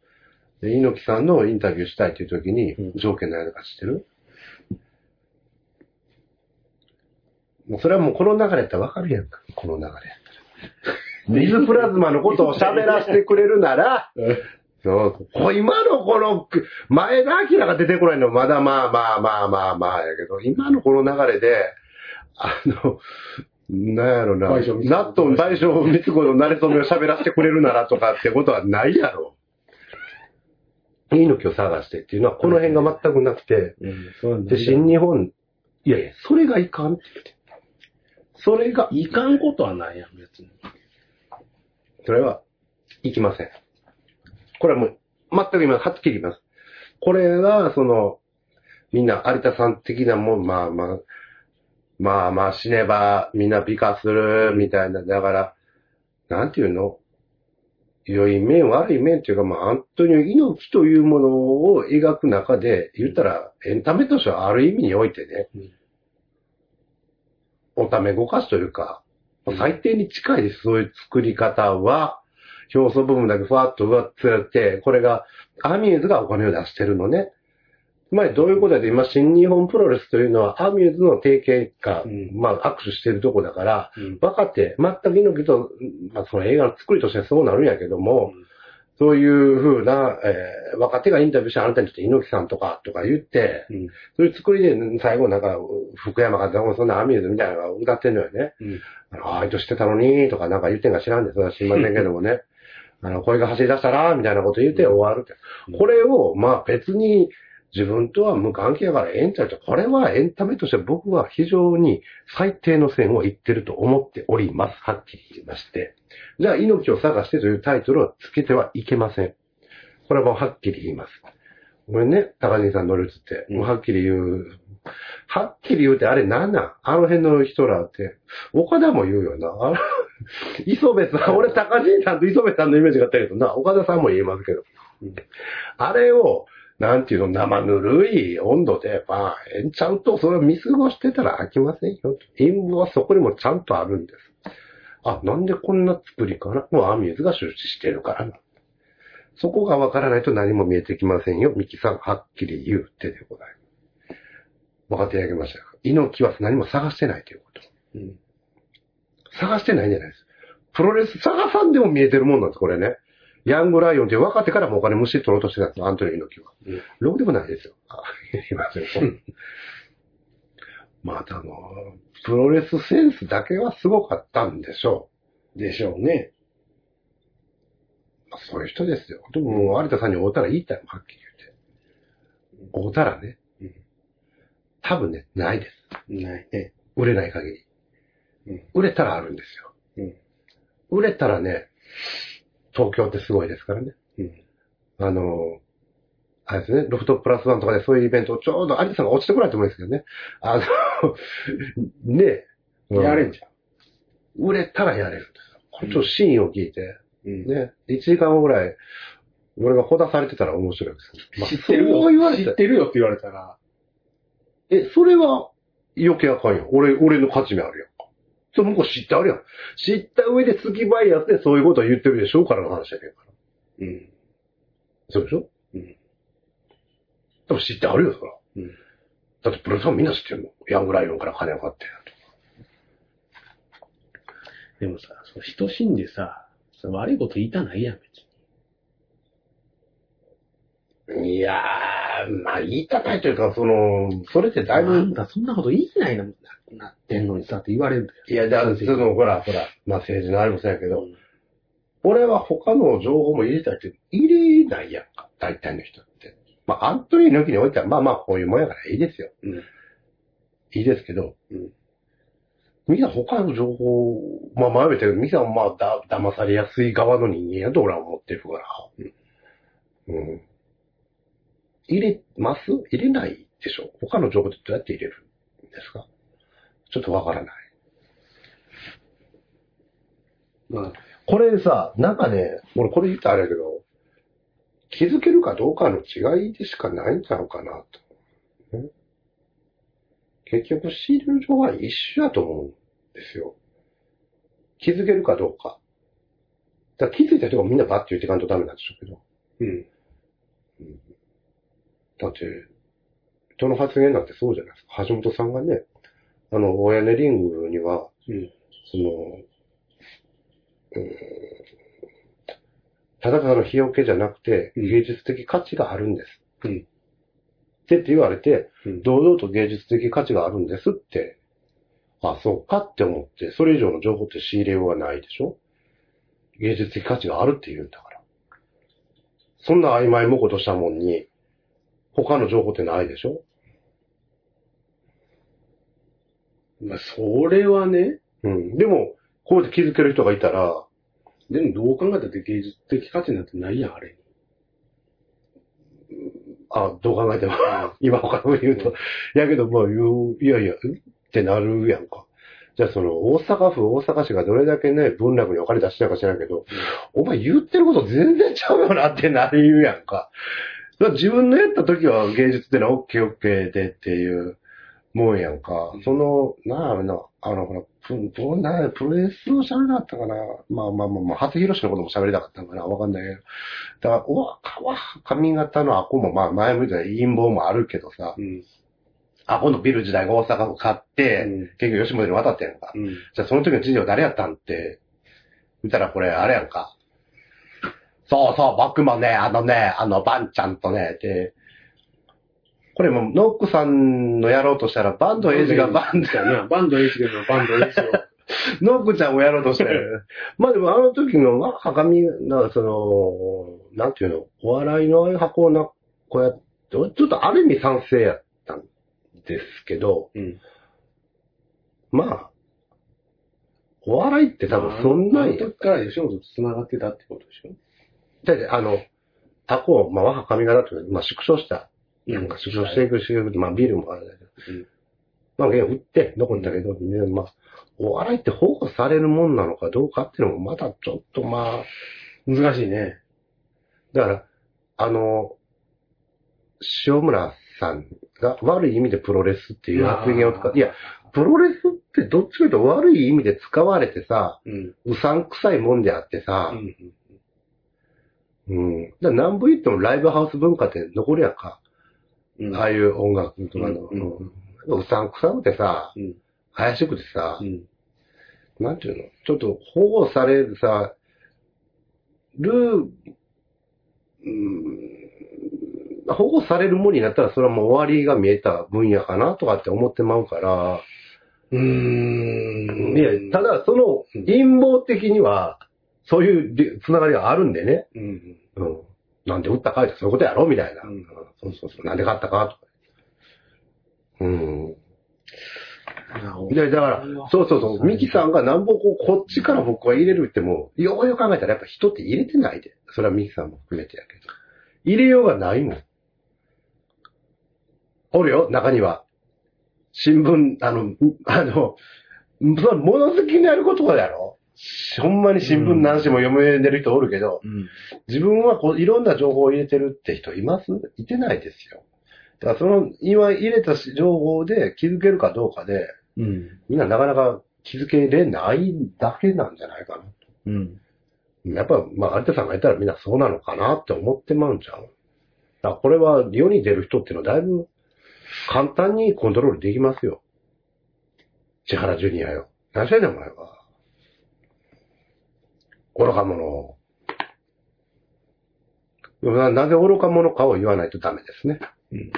で、猪木さんのインタビューしたいっていう時に
うん、
条件何やか知ってる、もうそれはもうこの流れやったらわかるやんか。この流れやったら。水プラズマのことを喋らせてくれるなら、そう。こ今のこの、前田明が出てこないのまだまあまあまあまあまあやけど、今のこの流れで、あの、なんやろな、納豆大将三つ子の慣れ初めを喋らせてくれるならとかってことはないやろ。いいの今日探してっていうのは、この辺が全くなくて、
うん、
で、新日本、いやいや、それがいかんって言って。それが、
いかんことはないやん、別に。
それは、いきません。これはもう、全く今、はっきり言います。これが、その、みんな、有田さん的なもん、まあまあ、まあまあ死ねばみんな美化する、みたいな。だから、なんていうの？良い面、悪い面っていうか、まあ、アントニオ猪木というものを描く中で、言ったら、エンタメとしてはある意味においてね、
うん
おためごかしというか、最低に近いです、そういう作り方は、表層部分だけふわっと上っつれて、これが、アミューズがお金を出してるのね。つまりどういうことやで、今、新日本プロレスというのは、アミューズの提携が、
うん
まあ、握手してるとこだから、
うん
分かって、全く猪木と、まあ、その映画の作りとしてはそうなるんやけども、そういう風な、えー若手がインタビューしてあなたにとって猪木さんとか、とか言って、
うん。
そういう作りで、最後なんか、福山がそんなアミューズみたいなのが歌ってんのよね。
うん。
ああ、あいつしてたのに、とかなんか言ってんか知らんで、それは知りませんけどもね。あの、声が走り出したら、みたいなこと言って終わるって。
うん
これを、まあ別に自分とは無関係やからええんちゃうと。これはエンタメとして僕は非常に最低の線を言ってると思っております。はっきり言いまして。じゃあ、猪木を探してというタイトルをつけてはいけません。これはもうはっきり言います。ごめんね、高木さん乗り移って。
うん
もうはっきり言う。はっきり言うて、あれなんなん？あの辺の人らって。岡田も言うよな。磯部さん、俺高木さんと磯部さんのイメージがあったけどな、岡田さんも言えますけど。
うん
あれを、なんていうの、生ぬるい温度で、まあ、えんちゃんとそれを見過ごしてたら飽きませんよ。陰謀はそこにもちゃんとあるんです。あ、なんでこんな作りかな？もうアミューズが周知してるからな。そこがわからないと何も見えてきませんよ。ミキさん、はっきり言うってでございます。分かっていただけましたか？猪木は何も探してないということ。
うん。
探してないんじゃないです。プロレス探さんでも見えてるもんなんです、これね。ヤングライオンって分かってからもお金むし取ろうとしてたんですよ、アントニー猪木は。
うん
ろくでもないですよ。あ、言いますよ。またあの、プロレスセンスだけはすごかったんでしょ
でしょうね。
う。まあそういう人ですよ。でももう有田さんに会うたら言いたいもん、はっきり言って。会うたらね
うん。
多分ね、ないです。
ないね。
売れない限り。
うん
売れたらあるんですよ。
うん。
売れたらね、東京ってすごいですからね。
うん。
あの、あれですね、ロフトプラスワンとかでそういうイベントをちょうど有田さんが落ちてこないと思うんですけどね。あの、ねえ、
やれんじゃ
売れたらやれるんですよ。これちょっとシーンを聞いて、
ん。うん。
ね、1時間後ぐらい、俺がほだされてたら面白いですよ。まあ
知ってるよ。
そう言われて
知ってるよって言われたら、
え、それは余計あかんよ。俺、俺の勝ち目あるやんか。それ向こう知ってあるやん。知った上で好きバイアスでそういうことを言ってるでしょからの話やけんから。
うん。
そうでしょ？
うん。
多分知ってあるよ、そら。
うん。
だってプロレスファンみんな知ってるの。ヤングライオンから金を買って。
でもさ、その人死んでさ、悪いこと言いたないやん、別に。
いやー、まあ言いたないというか、その、それってだいぶ、
あんたそんなこと言いないな、ななってんのにさって言われるんだよ。
いや、だから、その、ほら、ほら、まあ政治のあれもそうやけど、
うん
俺は他の情報も入れたいって入れないやんか、大体の人って。まあ、アントニー抜きにおいては、まあまあ、こういうもんやからいいですよ。
うん。
いいですけど、
うん
みんな他の情報、まあ、前も言ったけど、みんなまあ、だ、騙されやすい側の人間やと俺は思ってるから。うん。入れます？入れないでしょ？他の情報ってどうやって入れるんですか？ちょっとわからない。
まあ、
これさ、なんかね、俺これ言ったらあれやけど、気づけるかどうかの違いでしかないんちゃうかなと。ね結局、仕入れる情報は一緒だと思うんですよ。気づけるかどうか。だから気づいた人がみんなバッて言っていかんとダメなんでしょうけど。
うん。
だって、人の発言なんてそうじゃないですか。橋本さんがね、あの、親根リングには、
うん。
その、うーんただただの日よけじゃなくて、
うん
芸術的価値があるんです。
うん。
ってって言われて、
うん。
堂々と芸術的価値があるんですって、あ、そうかって思って、それ以上の情報って仕入れようがないでしょ芸術的価値があるって言うんだから。そんな曖昧もことしたもんに、他の情報ってないでしょ？
まあ、それはね、
うん。でも、こうやって気づける人がいたら、
でもどう考えたって芸術的価値なんてないやん、あれ。
あ、どう考えても、今他の言うと、やけどもう言う、いやいや、んってなるやんか。じゃあその、大阪府、大阪市がどれだけね、文楽にお金出してるか知らんけど、お前言ってること全然ちゃうよなってなるやんか。自分のやった時は芸術ってのはオッケーオッケーでっていうもんやんか。その、なあ、なあの、ほら、プどうなプロレスを喋りたかったかな。まあまあまあまあ、初広しのことも喋りたかったのかな。わかんないけど。だから、おわ、かわ、髪型のアコも、まあ前向いた陰謀もあるけどさ、
うん。
アコのビル時代が大阪府買って、
うん
結局吉本に渡ってんやんか。
うん。
じゃあその時の知事は誰やったんって、見たらこれあれやんか。そうそう、僕もね、あのね、あの、バンちゃんとね、で、これもノックさんのやろうとしたら、バンドエイジがバンド
だよな。バンドエイジがバンドエイジを。
ノックちゃんもやろうとして。まあでもあの時の、まあ、はかみ、な、その、なんていうの、お笑いの箱をな、こうやって、ちょっとある意味賛成やったんですけど、
うん。
まあ、お笑いって多分そんな
あの
に、
時から吉本と繋がってたってことでしょ？
だってあの、タコ、まあ、若髪型というか、まあ、縮小した。なんか縮小していく、していく、まあ、ビールもあれだけど。
うん
まあ、売って残ったけど、ね、まあ、お笑いって保護されるもんなのかどうかっていうのも、まだちょっとまあ、
難しいね。
だから、あの、塩村さんが悪い意味でプロレスっていう発言を使って、いや、プロレスってどっちかというと悪い意味で使われてさ、
うん。
うさんくさいもんであってさ
う、ん。
うん。だから何部言ってもライブハウス文化って残るやんか。
うん。
ああいう音楽とかの。
うん
うんうさんくさくてさ、
うん。
怪しくてさ
う、ん。
なんていうの？ちょっと保護されるさ、る、うん、保護されるものになったらそれはもう終わりが見えた分野かなとかって思ってまうから、
うーん。
いや、ただその
うん
陰謀的には、そういうでつながりがあるんでね。
うん。
うん。なんで打ったかってそういうことやろ？みたいな。
うん
そうそうそう。なんで勝ったか？とか。うん。いや、だから、そうそうそう。ミキさんがなんぼこう、こっちから僕は入れるっても、よくよく考えたらやっぱ人って入れてないで。それはミキさんも含めてやけど。入れようがないもん。おるよ、中には。新聞、あの、あの、それ物好きになることやろ？ほんまに新聞何紙も読めてる人おるけど、
うん。
自分はこういろんな情報を入れてるって人います？いてないですよ。だからその今入れた情報で気づけるかどうかで、
うん。
みんななかなか気づけれないだけなんじゃないかな。
うん。
やっぱ、まあ、有田さんが言ったらみんなそうなのかなって思ってまうんちゃう？だからこれは世に出る人っていうのはだいぶ簡単にコントロールできますよ。千原ジュニアよ。何しやねんお前は？愚か者。ななぜ愚か者かを言わないとダメですね。
うん。
はい。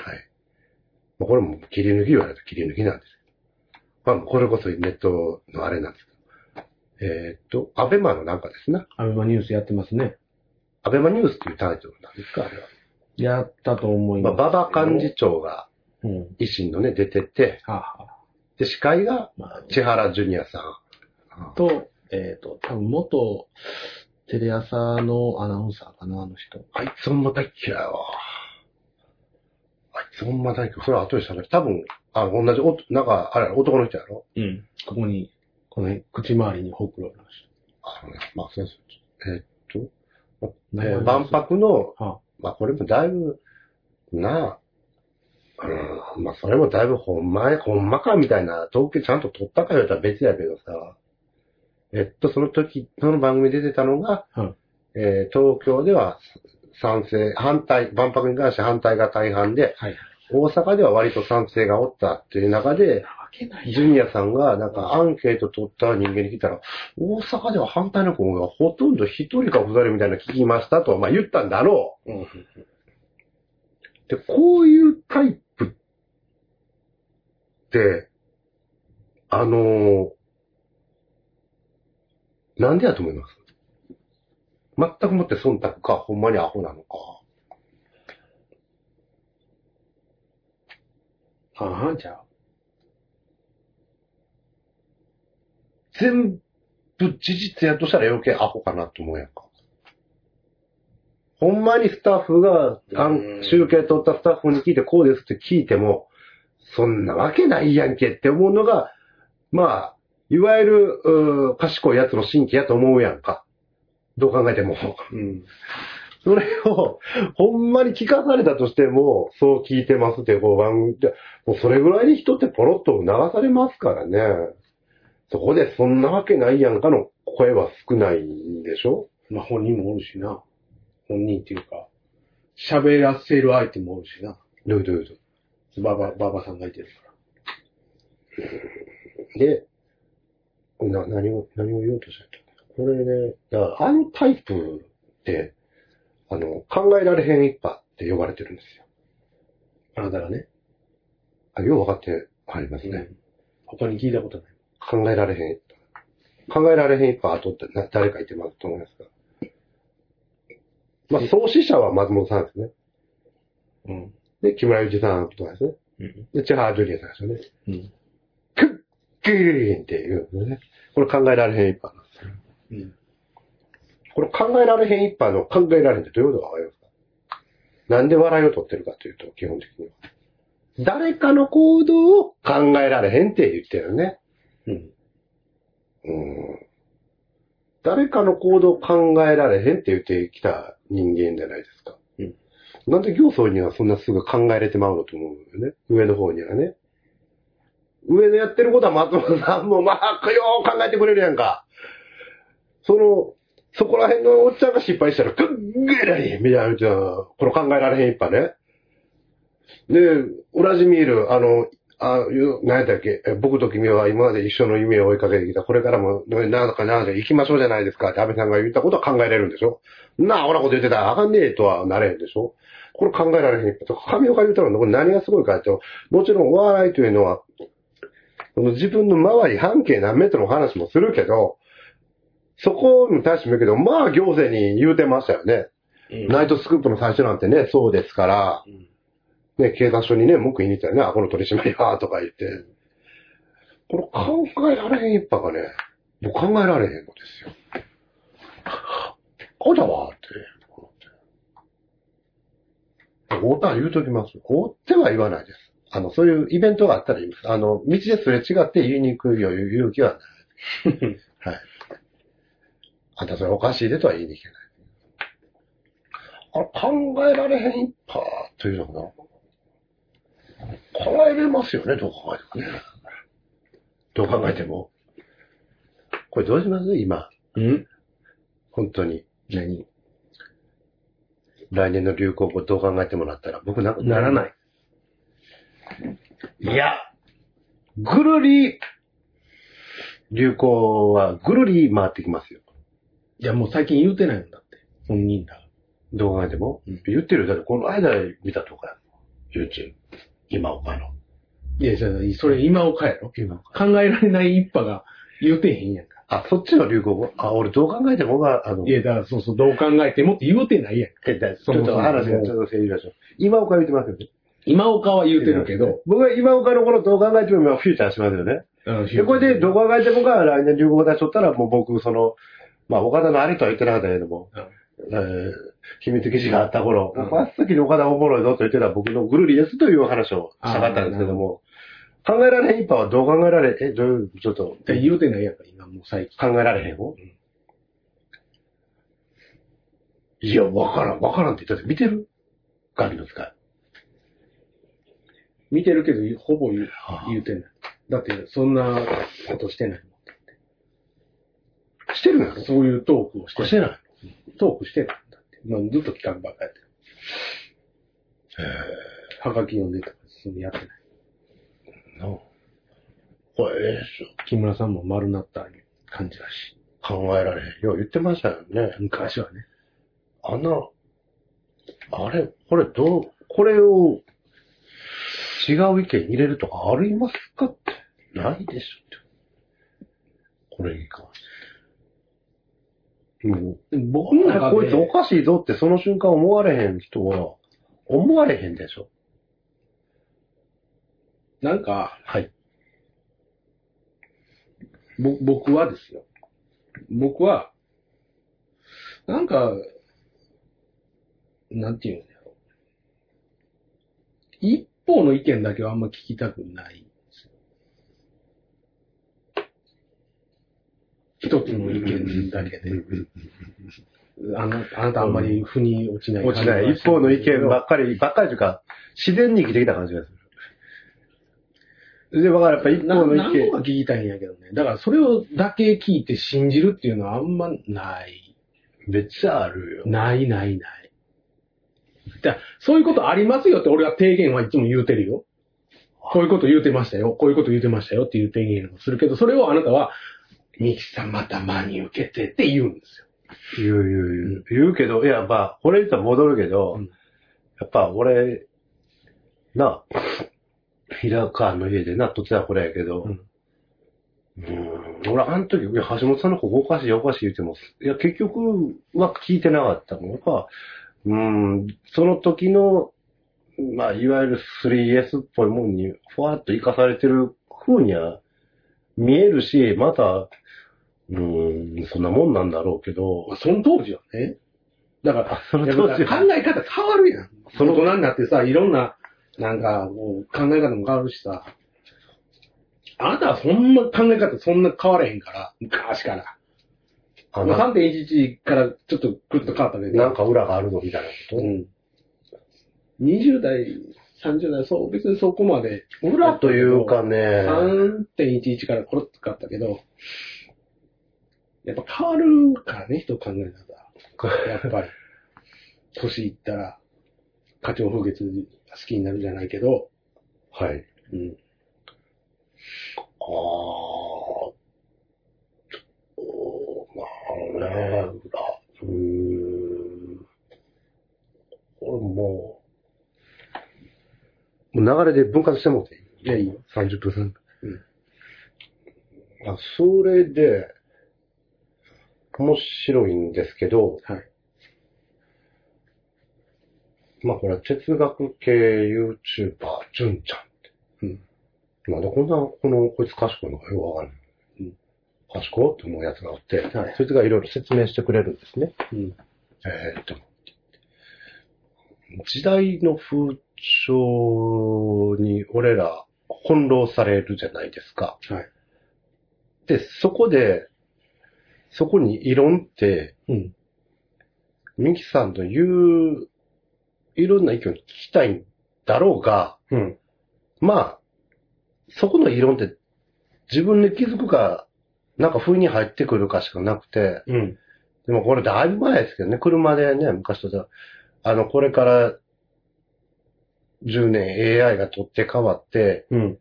まあ、これも切り抜き言われると切り抜きなんです。まあ、これこそネットのあれなんですけど。えーっと、アベマのなんかですね。
アベマニュースやってますね。
アベマニュースっていうタイトルなんですか？あれは。
やったと思い
まあ、
ます。
馬場幹事長が
うん。
維新のね、出てて、
はあ、はあ、
で、司会が
まあ、
千原ジュニアさん。
と、えっ、と、多分元テレ朝のアナウンサーかな、あの人。
あいつほんま大っ嫌いわ。あいつほんま大っ嫌い。それは後で喋る。多分、あ、同じ、おなんか、あれ、男の人やろ？
うん。ここに、この辺、口周りにほくろの人。
あのね、まあ、そうそう。えーっと、えー万博の、
は
まあこれもだいぶ、なあ、うん、まあそれもだいぶほんま、ほんまかみたいな統計ちゃんと取ったか言われたら別やけどさ、えっと、その時、その番組で出てたのが、
はい
えー東京では賛成、反対、万博に関して反対が大半で、
はい。
大阪では割と賛成がおったっていう中で、ジュニアさんがなんかアンケート取った人間に聞いたら、大阪では反対の子がほとんど一人か二人みたいなの聞きましたと、まあ言ったんだろう。
うん。
で、こういうタイプって、あのーなんでやと思います？全くもって忖度か、ほんまにアホなのか。
半々ちゃう。
全部事実やとしたら余計アホかなと思うやんか。ほんまにスタッフが、あ
うん
ん集計取ったスタッフに聞いてこうですって聞いても、そんなわけないやんけって思うのが、まあ、いわゆる、うー賢い奴の新規やと思うやんか。どう考えても。
うん。
それを、ほんまに聞かされたとしても、そう聞いてますって、こう番組で、もうそれぐらいに人ってポロッと流されますからね。そこでそんなわけないやんかの声は少ないんでしょ？
まあ本人もおるしな。本人っていうか、喋らせる相手もおるしな。
どういうどういうど
ババ、ババさんがいてるか
うで、な、何を、何を言おうとしたっけこれね、だからあのタイプって、あの、考えられへん一派って呼ばれてるんですよ。
ら。あなたがね。
あ、よう分かってありますね。
他に聞いたことない。
考えられへん。考えられへん一派後ってな誰かいてますと思いますかまあ、創始者は松本さんですね。
うん。
で、木村祐一さんとかですね。
うん。
で、千原ジュリアさんですよね。
うん。
クッキリンっていうのね。これ考えられへん一派なんですよ。
うん。
これ考えられへん一派の考えられへんってどういうことがわかりますかなんで笑いを取ってるかというと、基本的には。誰かの行動を考えられへんって言ってるよね。
うん。
うん。誰かの行動を考えられへんって言ってきた人間じゃないですか。
うん
なんで行僧にはそんなすぐ考えれてまうのと思うよね。上の方にはね。上のやってることは松本さんもまあ、よう考えてくれるやんか。その、そこら辺のおっちゃんが失敗したら、くっげらいみたいな、この考えられへん一派ね。で、ウラジミール、あの、あ、いう何やったっけ、僕と君は今まで一緒の夢を追いかけてきた、これからも、ねなんだかなんだか行きましょうじゃないですかって安倍さんが言ったことは考えられるんでしょ？なあ、ほらこと言ってたらあかんねえとはなれへんでしょ？これ考えられへん。神岡言ったら、何がすごいかって、もちろんお笑いというのは、その自分の周り半径何メートルの話もするけど、そこに対しても言うけど、まあ行政に言うてましたよね。
うん
ナイトスクープの最初なんてね、そうですから、
うん
ね、警察署にね、文句言いに行ったよね、あ、この取り締まりは、とか言って。これ考えられへん一派がね、僕考えられへんのですよ。こうだわ、って。おったら言うときます。おっては言わないです。あの、そういうイベントがあったら言います。あの、道ですれ違って言いにくいよ、勇気はない。はい。あんたそれおかしいでとは言いに行けない。あれ、考えられへん一派というのかな。考えれますよね、どう考えてもね。どう考えても。これどうします？今。
うん？
本当に。
何？
来年の流行語どう考えてもらったら。僕な
ならない。
いや、ぐるり、流行はぐるり回ってきますよ。
いや、もう最近言うてないもんだって。本人ら。
どう考えても？
うん
言ってるよ。だってこの間見たとかや。YouTube。今岡の。
いや、それそれ今岡やろ？
今岡。
考えられない一派が言うてへんやんか。
あ、そっちの流行語？あ、俺どう考えてもが、あの、
いや、だからそうそう、どう考えてもって言うてないやんか。
えだちょっと話がちょっと整理しましょう。今岡言ってますよね。
今岡は言うてるけど、
僕は今岡の頃どう考えても今フューチャーしますよね。
うん
で、これでどう考えてもが来年流行語出しとったらもう僕、その、まあ岡田の兄とは言ってなかったけども、えー、秘密基地があった頃、
うん。
真っ先に岡田おもろいぞと言ってた僕のぐるりですという話をしたかったんですけども、考えられへん一派はどう考えられ、え、どういう、ちょっと、
で言うてないやんか、今もう最近。
考えられへん方、いや、わからん、わからんって言ったって見てる？ガキの使い。
見てるけど、ほぼ言う言うてない。だって、そんなことしてない
してるんやろ
もん。そういうトークをしてない。
してない。
トークしてないんだって。まあ、ずっと企画ばっかりやってる。はがき読んでとか、そのやってない。
なこれ、ええっすよ。
木村さんも丸なった感じだし。
考えられへん。よう言ってましたよね。
昔はね。
あんな、あれ、これどう、これを違う意見入れるとかありますかって。ないでしょって。これに関して。もう、
僕の中で、
こいつおかしいぞってその瞬間思われへん人は、思われへんでしょ。
なんか、
はい。
ぼ、僕はですよ。僕は、なんか、なんていうんだろう。一方の意見だけはあんま聞きたくない。一つの意見だけで。あの、あなたあんまり腑に落ちない
落ちない。一方の意見ばっかり、ばっかりというか、自然に生きてきた感じがする。で、だからやっぱ一
な
方の意見。
何個か聞きたいんやけどね。だからそれをだけ聞いて信じるっていうのはあんまない。
めっちゃあるよ。
ないないない。じそういうことありますよって俺は提言はいつも言うてるよ。こういうこと言うてましたよ。こういうこと言うてましたよっていう提言をするけど、それをあなたは、ミキさんまた真に受けてって言うんですよ。
言う言う言う。言うけど、いや、まあ、これ言ったら戻るけど、
うん
やっぱ俺、な、平川の家でな、とつやこれやけど、
うん
うん。俺、あの時、橋本さんのここおかしいおかしい言っても、いや、結局は聞いてなかったのが、うん、その時の、まあ、いわゆる 3S っぽいもんに、ふわっと活かされてる風には見えるし、また、うん、そんなもんなんだろうけど、
まあその当時はね。だから、
その当時は
考え方変わるやん。そ
その
の大人になってさ、いろんな、なんか、もう考え方も変わるしさ。あなたはそんな考え方そんな変われへんから、昔から。
あ
まあ
な
3.11からちょっとくるっと変わったけど。
なんか裏があるのみたいなこと、
うん。20代、30代、そう、別にそこまで。
裏というかね、
3.11からコロッと変わったけど、やっぱ変わるからね、人考え方。やっぱり。年いったら、花鳥風月が好きになるじゃないけど、
はい。
うん。
ああ、そうまあね、裏、うーん。俺ももう、もう流れで分割してもっていい
いや、いいよ。
30分。
うん
あそれで、面白いんですけど、
はい。
まあこれは哲学系 YouTuber、じゅんちゃんって。
うん。
なんでこんな、この、こいつ賢いのかよくわかんない。
うん
賢いって思うやつがあって、
はい
そいつがいろいろ説明してくれるんですね。
うん。
えーっと、時代の風潮に俺ら翻弄されるじゃないですか。
はい。
で、そこで、そこに異論って、
うん。
ミキさんの言う、いろんな意見を聞きたいんだろうが、
うん。
まあ、そこの異論って自分で気づくか、なんか不意に入ってくるかしかなくて、
うん。
でもこれだいぶ前ですけどね、車でね、昔とさ、あの、これから10年 AI が取って変わって、
うん。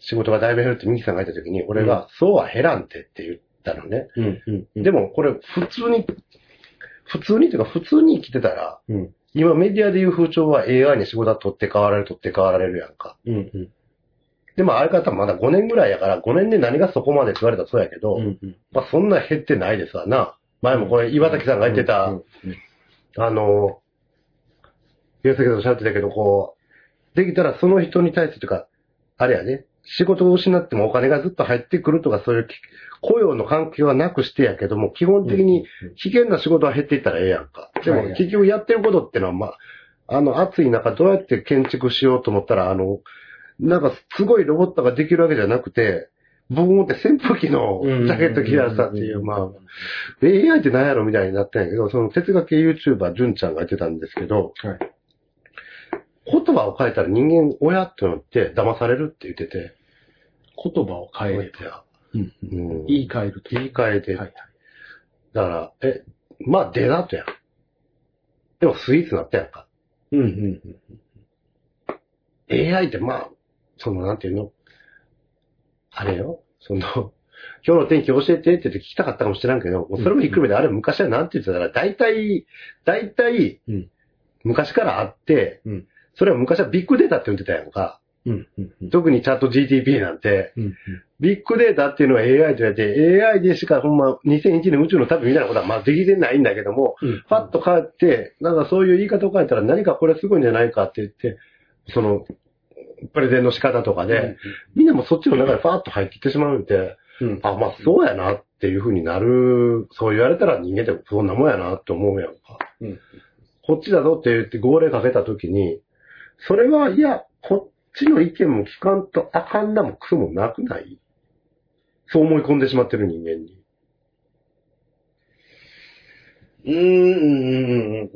仕事がだいぶ減るってミキさんが言った時に、俺が、そうは減らんてって言ったのね。
うん。うん。
でもこれ普通に、普通にというか普通に生きてたら、
うん。
今メディアでいう風潮は AI に仕事が取って変わられる取って変わられるやんか。
うん。うん。
でもあれ方まだ5年ぐらいやから、5年で何がそこまでって言われたらそうやけど、
うん。うん。
まあそんな減ってないですわな。前もこれ岩崎さんが言ってた、
うん
あの、岩崎さんと喋ってたけど、こう、できたらその人に対してとか、あれやね、仕事を失ってもお金がずっと入ってくるとか、そういうき雇用の関係はなくしてやけども、基本的に危険な仕事は減っていったらええやんか。でも結局やってることってのは、まあ、あの暑い中どうやって建築しようと思ったら、あの、なんかすごいロボットができるわけじゃなくて、僕もって扇風機のジャケット着らしたっていう、まあ、AI って何やろみたいになったんやけど、その哲学系 YouTuber、純ちゃんが言ってたんですけど、
はい。
言葉を変えたら人間親ってのって騙されるって言ってて、
言葉を変えれば。うん。
うん、
言い換えると。
言い換えて、
はいはい。
だから、え、まあデザートやん。でもスイーツなったやんか。
うん。うん。
AI ってまあ、そのなんていうの？あれよ、その、今日の天気教えてって言って聞きたかったかもしれんけど、もうそれもひっくるめて、あれ昔はなんて言ってたら、大体、大体
うん、
昔からあって、
うん
それは昔はビッグデータって言ってたやんか。
うん。うん。
特にチャット GTP なんて、
うん。
ビッグデータっていうのは AI と言われて、AI でしかほんま2001年宇宙の旅みたいなことはまあできてないんだけども、
うん。
パッと変えて、なんかそういう言い方を変えたら何かこれすごいんじゃないかって言って、その、プレゼンの仕方とかで、みんなもそっちの中でファーッと入っていってしまうんで、
うん。
あ、まあそうやなっていう風になる、そう言われたら人間ってそんなもんやなって思うやんか。
うん。
こっちだぞって言って号令かけたときに、それは、いや、こっちの意見も聞かんとあかんなもクソもなくない？そう思い込んでしまってる人間に。
うん。うん。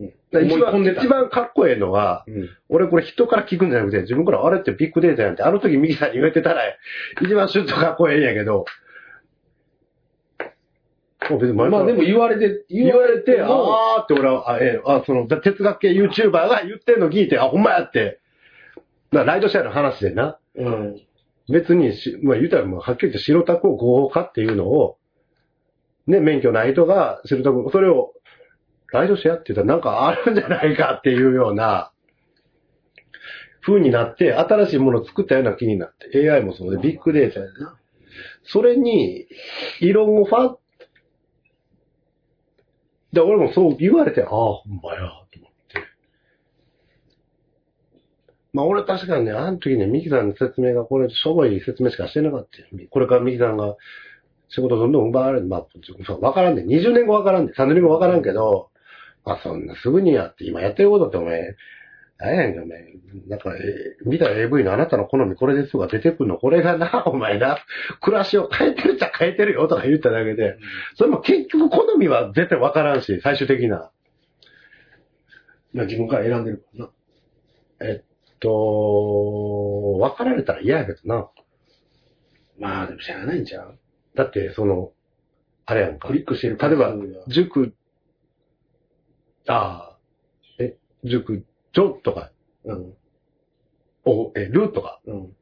一番、一番かっこええのは、
うん。
俺これ人から聞くんじゃなくて、自分からあれってビッグデータやんって、あの時ミキさんに言われてたら、一番シュッとかっこええんやけど、
まあでも言われて、
言われて、
も
あーって俺は、あ、ええあ、その、哲学系 YouTuber が言ってんの聞いて、あ、ほんまやって。だからライドシェアの話でな。
うん。
別にし、まあ言うたらもうはっきり言って白タクを合法化っていうのを、ね、免許ない人が白タク、それを、ライドシェアって言ったらなんかあるんじゃないかっていうような、風になって、新しいものを作ったような気になって、AI もそうで、ビッグデータやな。それに、異論をファン、で、俺もそう言われて、ああ、ほんまや、と思って。まあ俺確かにね、あの時ね、ミキさんの説明がこれ、しょぼい説明しかしてなかったよ。これからミキさんが仕事どんどん奪われる。まあ、わからんね。20年後わからんね。30年後わからんけど、まあそんなすぐにやって、今やってることってお前、あれやんか、お前。なんか、え見た AV のあなたの好みこれですとか出てくるの、これがな、お前な、暮らしを変えてるっちゃ変えてるよとか言っただけで、それも結局好みは絶対わからんし、最終的な。
まあ自分から選んでるからな。
えっと、分かられたら嫌やけどな。
まあでもしゃあないんちゃう？
だって、その、あれやんか。
クリックしてる
例えば塾、ああ、え、塾、ちょとか、
うん。
お、え、るとか、
うん。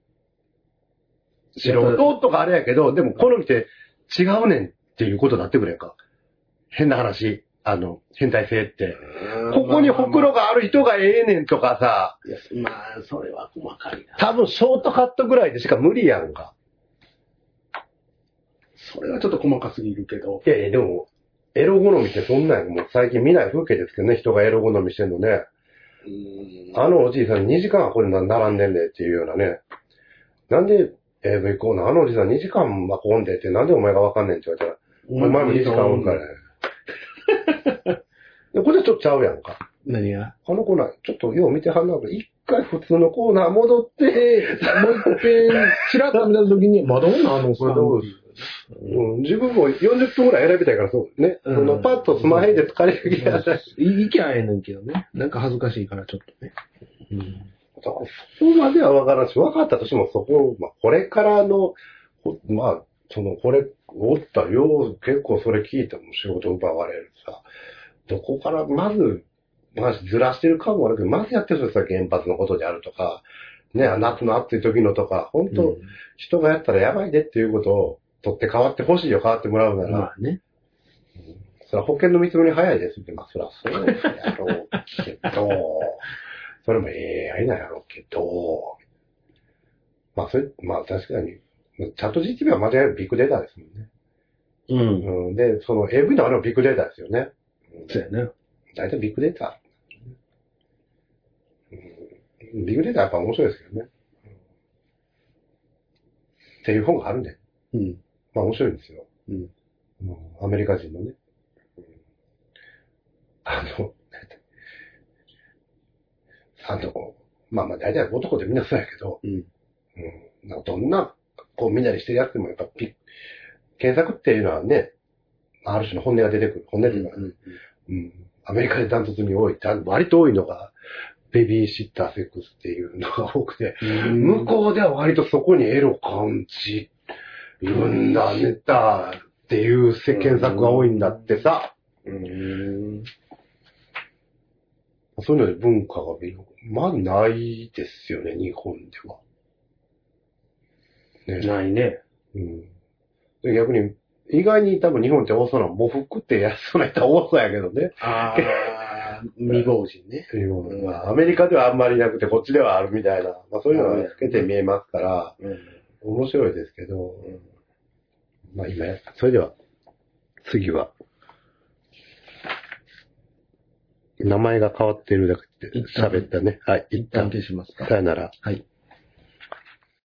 素人とかあれやけど、でも好みって違うねんっていうことになってくれんか。変な話。あの、変態性って。ここにほくろがある人がええねんとかさ、
いや、まあ、それは細かいな。
多分ショートカットぐらいでしか無理やんか。
それはちょっと細かすぎるけど。
いやいや、でも、エロ好みってそんなんもう最近見ない風景ですけどね、人がエロ好みしてんのね。
うん。
あのおじいさん2時間はこれな並んでんねっていうようなね。なんで AV コーナー、あのおじさん2時間はこんでって、なんでお前がわかんねんって言われたら、お前も2時間おるからね。で、これちょっとちゃうやんか。
何が？
あのコーナー、ちょっとよう見てはんなけど、一回普通のコーナー戻って、
もう一遍、チラッと見た時に、まだ女あの
これどううん、自分も40分ぐらい選びたいからそうね。
うん
そのパッとスマホで疲れる気がない。
いいきゃええねんけどね。なんか恥ずかしいからちょっとね。うん。
そこまでは分からんし、分かったとしてもそこ、まあ、これからの、ほまあ、その、これ、おったよう、結構それ聞いても仕事奪われるさ。どこから、まず、まあ、ずらしてる感もあるけど、まずやってる人さ、原発のことであるとか、ね、夏の暑い時のとか、本当、
うん
人がやったらやばいでっていうことを、取って変わってほしいよ、変わってもらうなら、
まあね。
それは保険の見積もり早いですって、まあ、そりゃそうやろうけど、それも AI なんやろうけど、まあ、それ、まあ、確かに、チャット GTP は間違いなくビッグデータですもんね。
うん。
うん、で、その AV のあれもビッグデータですよね。
そうやね。
大体ビッグデータ。うん、ビッグデータはやっぱ面白いですけどね。っていう本があるんで。
うん。
まあ面白いんですよ。
うん。
アメリカ人のね。うんあの、あの、まあまあ大体男でみんなそうやけど、
うん。
うん、なんかどんな、こうみんなにしてるやつでもやっぱピ検索っていうのはね、ある種の本音が出てくる。本音っていうか、
うん。
うん、アメリカでダントツに多い、だ割と多いのが、ベビーシッターセックスっていうのが多くて、向こうでは割とそこにエロ感じるんだ、ネタっていうせ検索が多いんだってさ、
うん。
そういうので文化が見る。まあないですよね、日本では。ね。
ないね。
うん。で逆に、意外に多分日本って多そうな、喪服ってやりそうな人は多そうやけどね。
ああ、未亡人ね。
まあ、アメリカではあんまりなくて、こっちではあるみたいな。まあそういうのは透けて見えますから、
うん。
面白いですけど、まあ今や、それでは、次は、名前が変わってるだけで喋ったね。はい、一旦
一旦、消しますか。
さよなら。
はい。